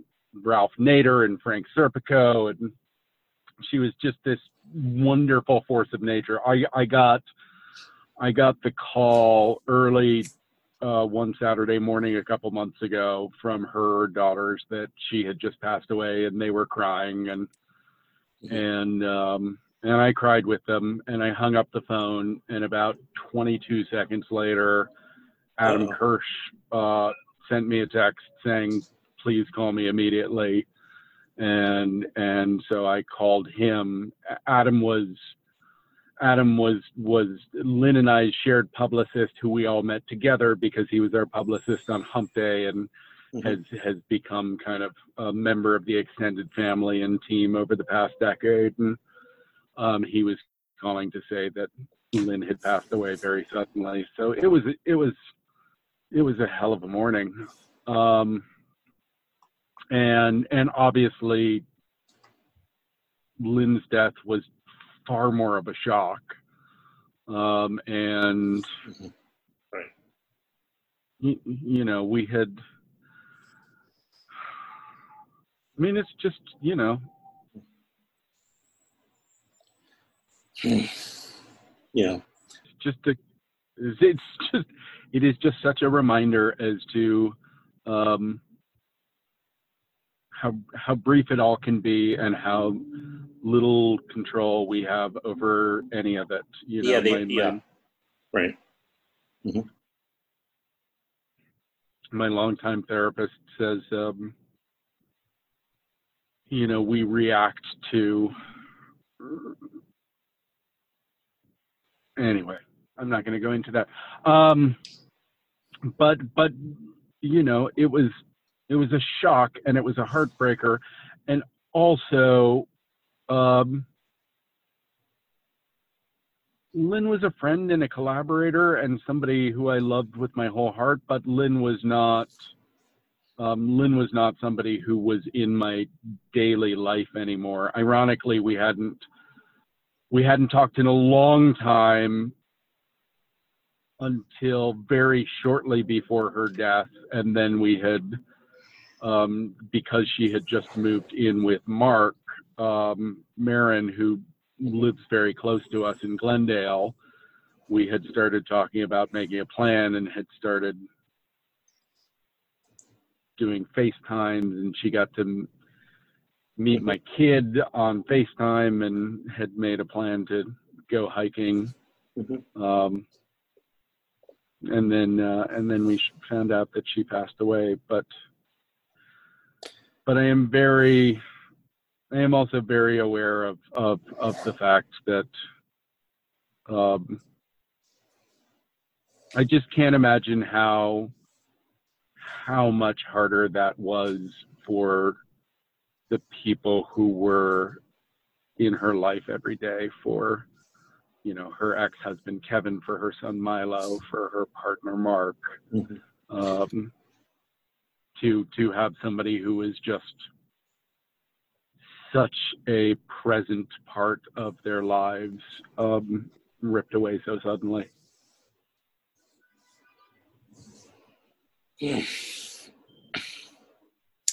Ralph Nader and Frank Serpico. And she was just this wonderful force of nature. I, I got – I got the call early uh, one Saturday morning a couple months ago from her daughters that she had just passed away, and they were crying, and mm-hmm. and um, and I cried with them, and I hung up the phone, and about 22 seconds later, Adam Uh-oh. Kersh uh, sent me a text saying, "Please call me immediately," and and so I called him. Adam was Adam was was Lynn and I's shared publicist who we all met together because he was our publicist on Hump Day and mm-hmm. has has become kind of a member of the extended family and team over the past decade. And um, he was calling to say that Lynn had passed away very suddenly. So it was it was it was a hell of a morning. Um, and and obviously Lynn's death was far more of a shock. Um, and mm-hmm. right. you, you know, we had. I mean, it's just you know. Yeah. Just a, it's just it is just such a reminder as to um, how how brief it all can be and how little control we have over any of it. You know, yeah, they, my, yeah, my, right. Mm-hmm. My longtime therapist says, um, you know, we react to. Anyway, I'm not going to go into that. Um, but but you know, it was it was a shock and it was a heartbreaker, and also um, Lynn was a friend and a collaborator and somebody who I loved with my whole heart, but Lynn was not. Um, Lynn was not somebody who was in my daily life anymore. Ironically, we hadn't we hadn't talked in a long time until very shortly before her death, and then we had um, because she had just moved in with Mark um, Maron, who lives very close to us in Glendale, we had started talking about making a plan and had started doing FaceTimes, and she got to meet my kid on FaceTime and had made a plan to go hiking. Mm-hmm. Um, and then uh, and then we found out that she passed away. But but I am very I am also very aware of of, of the fact that um, I just can't imagine how how much harder that was for the people who were in her life every day for you know her ex-husband kevin for her son milo for her partner mark mm-hmm. um, to to have somebody who is just such a present part of their lives um, ripped away so suddenly.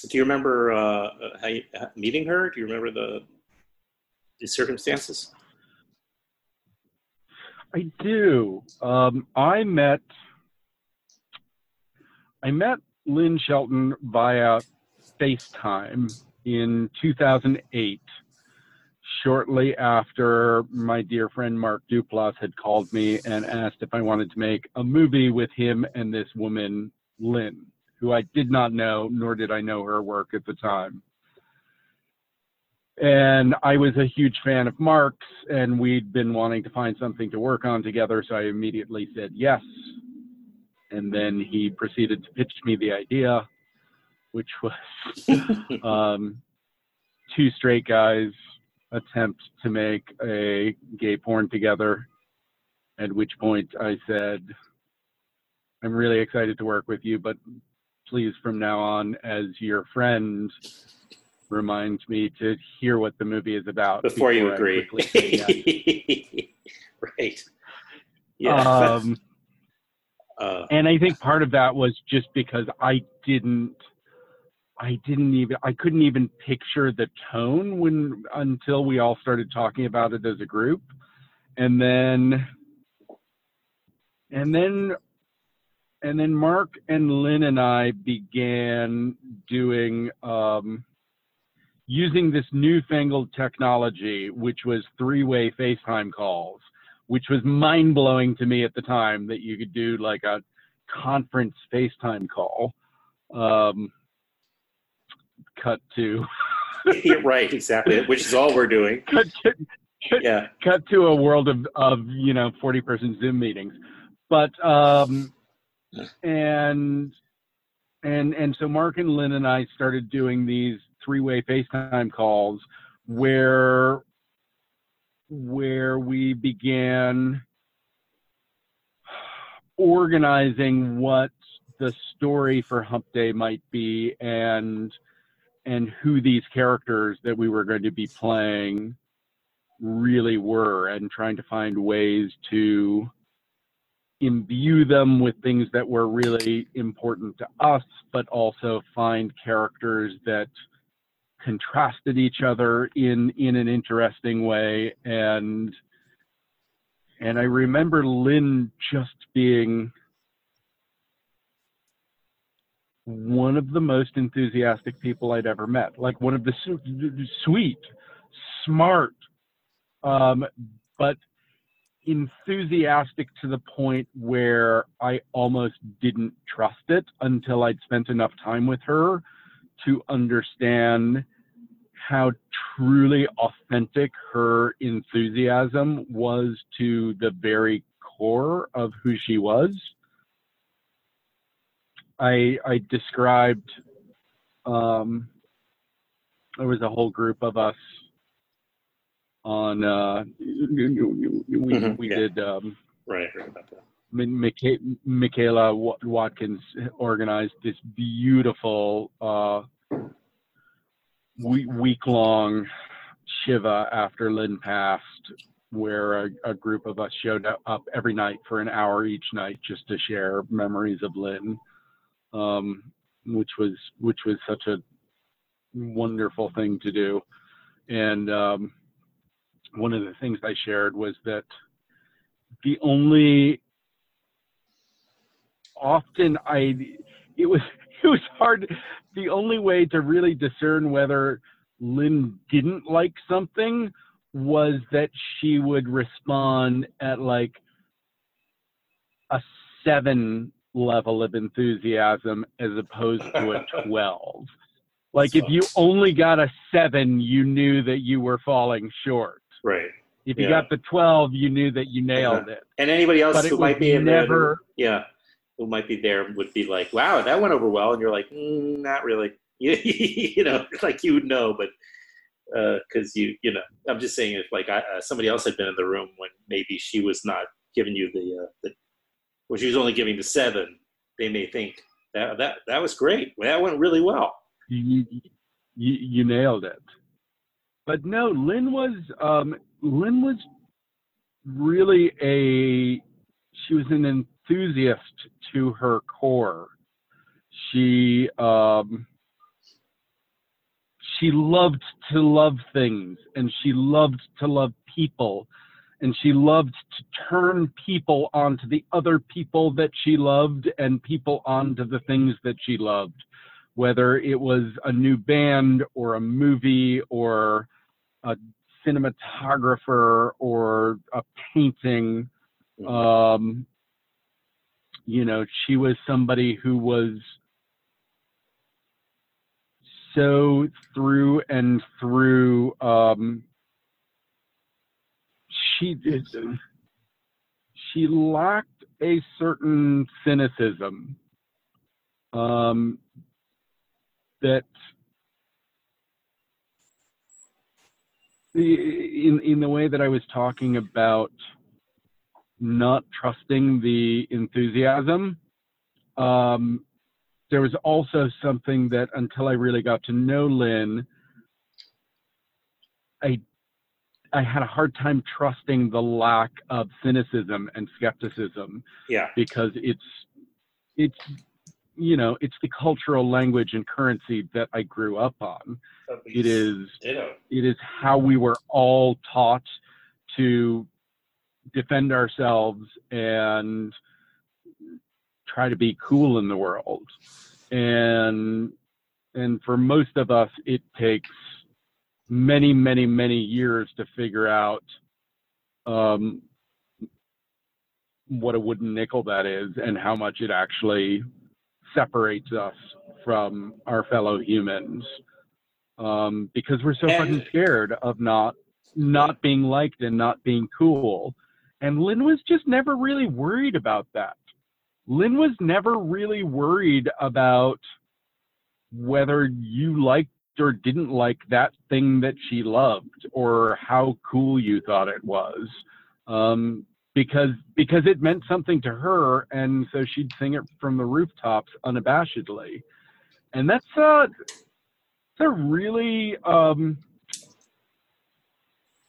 do you remember uh, how you, uh, meeting her? Do you remember the, the circumstances? I do. Um, I met I met Lynn Shelton via FaceTime in 2008, shortly after my dear friend Mark Duplass had called me and asked if I wanted to make a movie with him and this woman, Lynn, who I did not know, nor did I know her work at the time. And I was a huge fan of Mark's, and we'd been wanting to find something to work on together, so I immediately said yes. And then he proceeded to pitch me the idea, which was um, two straight guys attempt to make a gay porn together. At which point I said, I'm really excited to work with you, but please, from now on, as your friend, reminds me to hear what the movie is about before, you I agree. right. Yeah. Um, uh, and I think part of that was just because I didn't, I didn't even, I couldn't even picture the tone when until we all started talking about it as a group, and then, and then, and then Mark and Lynn and I began doing, um, using this newfangled technology, which was three-way FaceTime calls which was mind blowing to me at the time that you could do like a conference FaceTime call. Um, cut to yeah, right, exactly. Which is all we're doing. cut to, cut, Yeah. cut to a world of of you know forty person Zoom meetings, but um, and and and so Mark and Lynn and I started doing these three way FaceTime calls where where we began organizing what the story for Hump Day might be and and who these characters that we were going to be playing really were and trying to find ways to imbue them with things that were really important to us but also find characters that contrasted each other in in an interesting way. And and I remember Lynn just being one of the most enthusiastic people I'd ever met. Like one of the su- sweet smart um, but enthusiastic to the point where I almost didn't trust it until I'd spent enough time with her to understand how truly authentic her enthusiasm was to the very core of who she was. I I described um, there was a whole group of us on uh, we Mhm, we yeah. did um, Right. I Michaela Watkins organized this beautiful uh, week long Shiva after Lynn passed, where a, a group of us showed up every night for an hour each night just to share memories of Lynn, um, which was which was such a wonderful thing to do. And um, one of the things I shared was that the only often I it was it was hard the only way to really discern whether Lynn didn't like something was that she would respond at like a seven level of enthusiasm as opposed to a 12. Like if you only got a seven, you knew that you were falling short. Right. If you Yeah. got the 12, you knew that you nailed it. And anybody else But who might be in there, never- yeah, who might be there would be like, "Wow, that went over well," and you're like, mm, "Not really." You, know, like you would know, but because you, you know, I'm just saying if like I, uh, somebody else had been in the room when maybe she was not giving you the, uh, the, when she was only giving the seven, they may think that that that was great. That went really well. you, you, you nailed it. But no, Lynn was um, Lynn was really a she was an enthusiast to her core. She um, she loved to love things and she loved to love people and she loved to turn people onto the other people that she loved and people onto the things that she loved whether it was a new band or a movie or a cinematographer or a painting um, you know she was somebody who was so through and through um, she did she lacked a certain cynicism um, that in in the way that I was talking about not trusting the enthusiasm um, there was also something that until I really got to know Lynn, I I had a hard time trusting the lack of cynicism and skepticism. Yeah. Because it's it's you know, it's the cultural language and currency that I grew up on. It is Ditto. it is how we were all taught to defend ourselves and try to be cool in the world. And and for most of us it takes many, many, many years to figure out um, what a wooden nickel that is and how much it actually separates us from our fellow humans. Um, because we're so fucking scared of not not being liked and not being cool. And Lynn was just never really worried about that. Lynn was never really worried about whether you liked or didn't like that thing that she loved or how cool you thought it was. Um, because because it meant something to her and so she'd sing it from the rooftops unabashedly. And that's uh it's a really um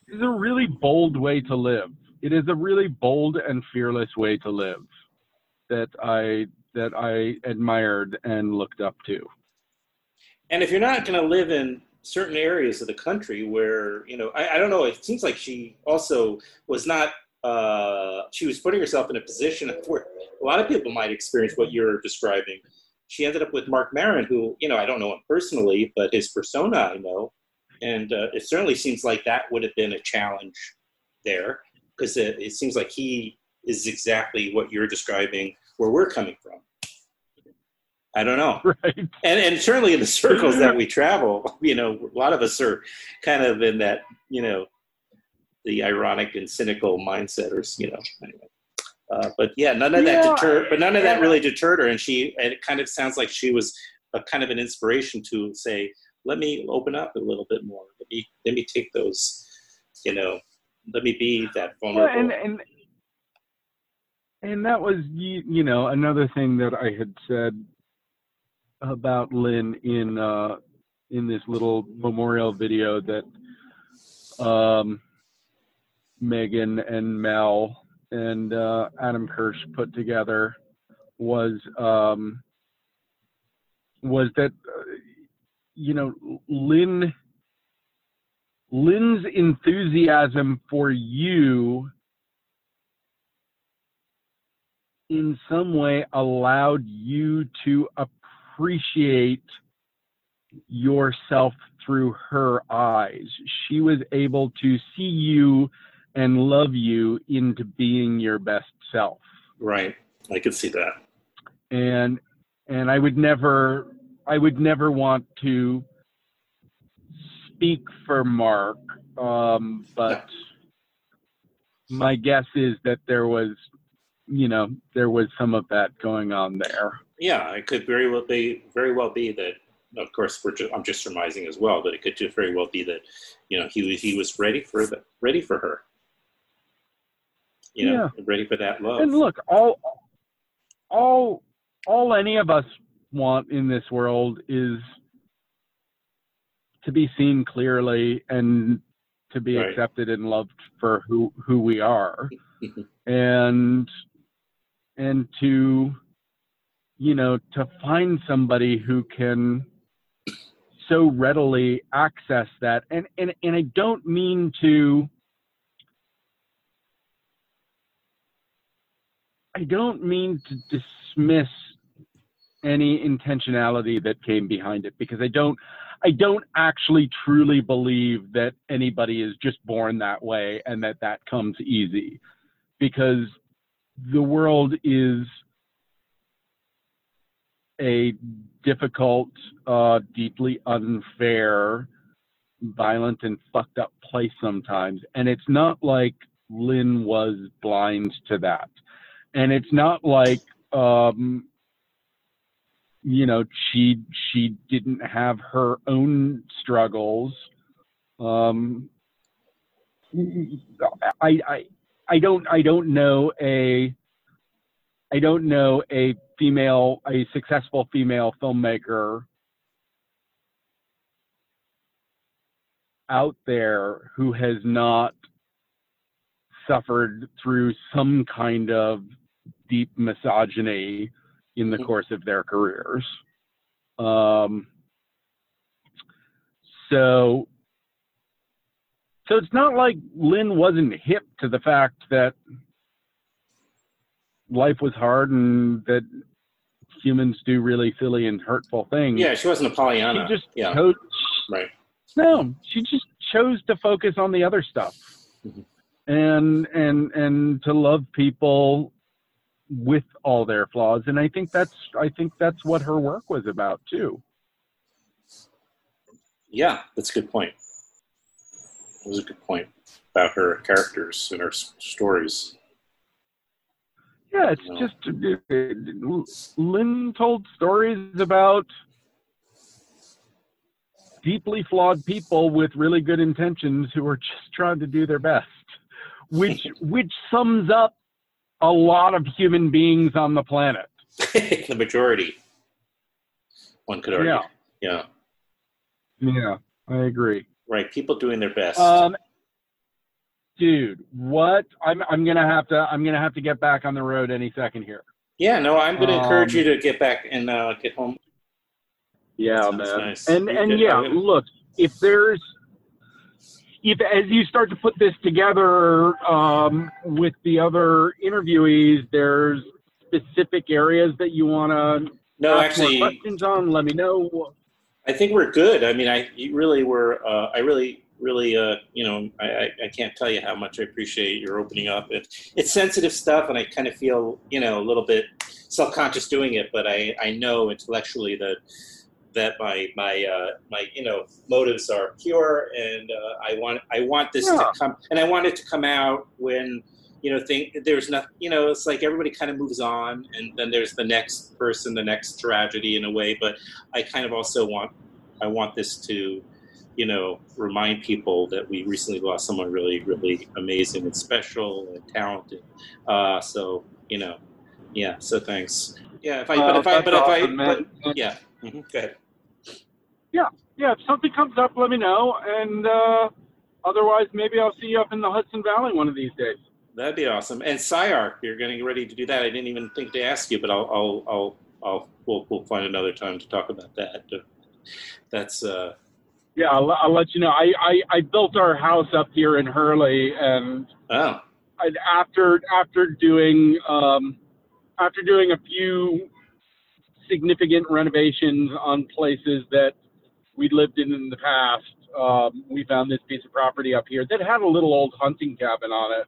it's a really bold way to live. It is a really bold and fearless way to live that I that I admired and looked up to. And if you're not going to live in certain areas of the country where, you know, I, I don't know, it seems like she also was not, uh, she was putting herself in a position where a lot of people might experience what you're describing. She ended up with Marc Maron, who, you know, I don't know him personally, but his persona I know. And uh, it certainly seems like that would have been a challenge there because it, it seems like he is exactly what you're describing where we're coming from. I don't know Right. and and certainly in the circles that we travel, you know, a lot of us are kind of in that, you know, the ironic and cynical mindset, or you know, anyway. Uh, but yeah, none of that Yeah, deterred. But none of that really deterred her, and she. And it kind of sounds like she was a kind of an inspiration to say, "Let me open up a little bit more. Let me let me take those, you know, let me be that vulnerable." and and and that was you, you know another thing that I had said about Lynn in uh, in this little memorial video that um, Megan and Mel and uh, Adam Kersh put together was um, was that uh, you know Lynn Lynn's enthusiasm for you in some way allowed you to appreciate yourself through her eyes. She was able to see you and love you into being your best self. right, I could see that. And and I would never I would never want to speak for Mark, um, but my guess is that there was, you know, there was some of that going on there. Yeah, it could very well be very well be that. Of course, we're ju- I'm just surmising as well, but it could just very well be that you know he was he was ready for the ready for her. You know, ready for that love. And look, all all all any of us want in this world is to be seen clearly and to be Right. accepted and loved for who who we are and and to you know to find somebody who can so readily access that and and and I don't mean to I don't mean to dismiss any intentionality that came behind it because I don't I don't actually truly believe that anybody is just born that way and that that comes easy because the world is a difficult, uh, deeply unfair, violent, and fucked up place sometimes. And it's not like Lynn was blind to that. And it's not like, um, you know, she she didn't have her own struggles. Um, I, I I don't I don't know a I don't know a female a successful female filmmaker out there who has not suffered through some kind of deep misogyny in the Mhm. course of their careers. Um, so so it's not like Lynn wasn't hip to the fact that life was hard and that humans do really silly and hurtful things. Yeah, she wasn't a Pollyanna. She just yeah, chose, right. no, she just chose to focus on the other stuff, Mhm. and and and to love people with all their flaws. And I think that's I think that's what her work was about too. Yeah, that's a good point. That was a good point about her characters and her stories. Yeah, it's No. just uh, Lynn told stories about deeply flawed people with really good intentions who are just trying to do their best, which which sums up a lot of human beings on the planet. the majority, one could argue. Yeah. yeah, Yeah, I agree. right. People doing their best. Um, dude, what? I'm I'm gonna have to I'm gonna have to get back on the road any second here. yeah, no, I'm going to encourage um, you to get back and uh, get home. Yeah, man. nice. And You and did- yeah, look, if there's if as you start to put this together um, with the other interviewees, there's specific areas that you want to No, ask actually, questions on. Let me know. I think we're good. I mean, I really were. Uh, I really, really, uh, you know, I, I, I can't tell you how much I appreciate your opening up. It, it's sensitive stuff, and I kind of feel, you know, a little bit self-conscious doing it. But I, I know intellectually that that my my uh, my you know motives are pure, and uh, I want I want this Yeah. to come, and I want it to come out when you know think there's nothing you know it's like everybody kind of moves on and then there's the next person the next tragedy in a way but i kind of also want i want this to you know remind people that we recently lost someone really really amazing and special and talented. Uh so you know yeah so thanks. Yeah if i but if i but if i awesome, but, yeah hmm go ahead yeah, yeah. if something comes up, let me know. And uh, otherwise, maybe I'll see you up in the Hudson Valley one of these days. that'd be awesome and SCI-Arc, you're getting ready to do that i didn't even think to ask you but i'll i'll i'll, I'll we'll, we'll find another time to talk about that that's uh Yeah, I'll, I'll let you know. I, I, I built our house up here in Hurley, and oh I, after after doing um, after doing a few significant renovations on places that we'd lived in in the past, um, we found this piece of property up here that had a little old hunting cabin on it,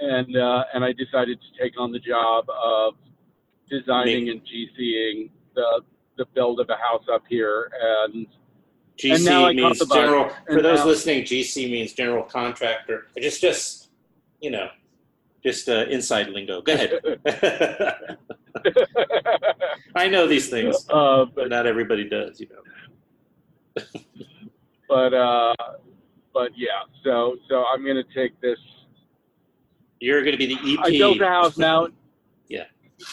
and uh, and I decided to take on the job of designing and GCing the the build of a house up here, and And GC caught means general. For And those now- listening, GC means general contractor. Just, just you know, just uh, inside lingo. Go ahead. I know these things, uh, but not everybody does. You know. but uh, but yeah. So so I'm gonna take this. You're going to be the EP. I built a house now. Yeah.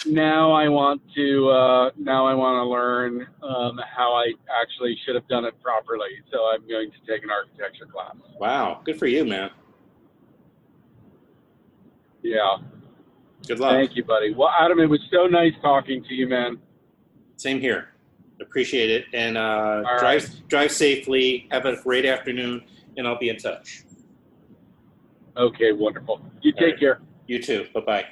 Now I want to uh, now I want to learn um, how I actually should have done it properly. So I'm going to take an architecture class. Wow, good for you, man. Yeah. Good luck. Thank you, buddy. Well, Adam, it was so nice talking to you, man. Same here. Appreciate it, and uh, All drive right. drive safely. Have a great afternoon, and I'll be in touch. Okay, wonderful. You All take right. care. You too. Bye bye.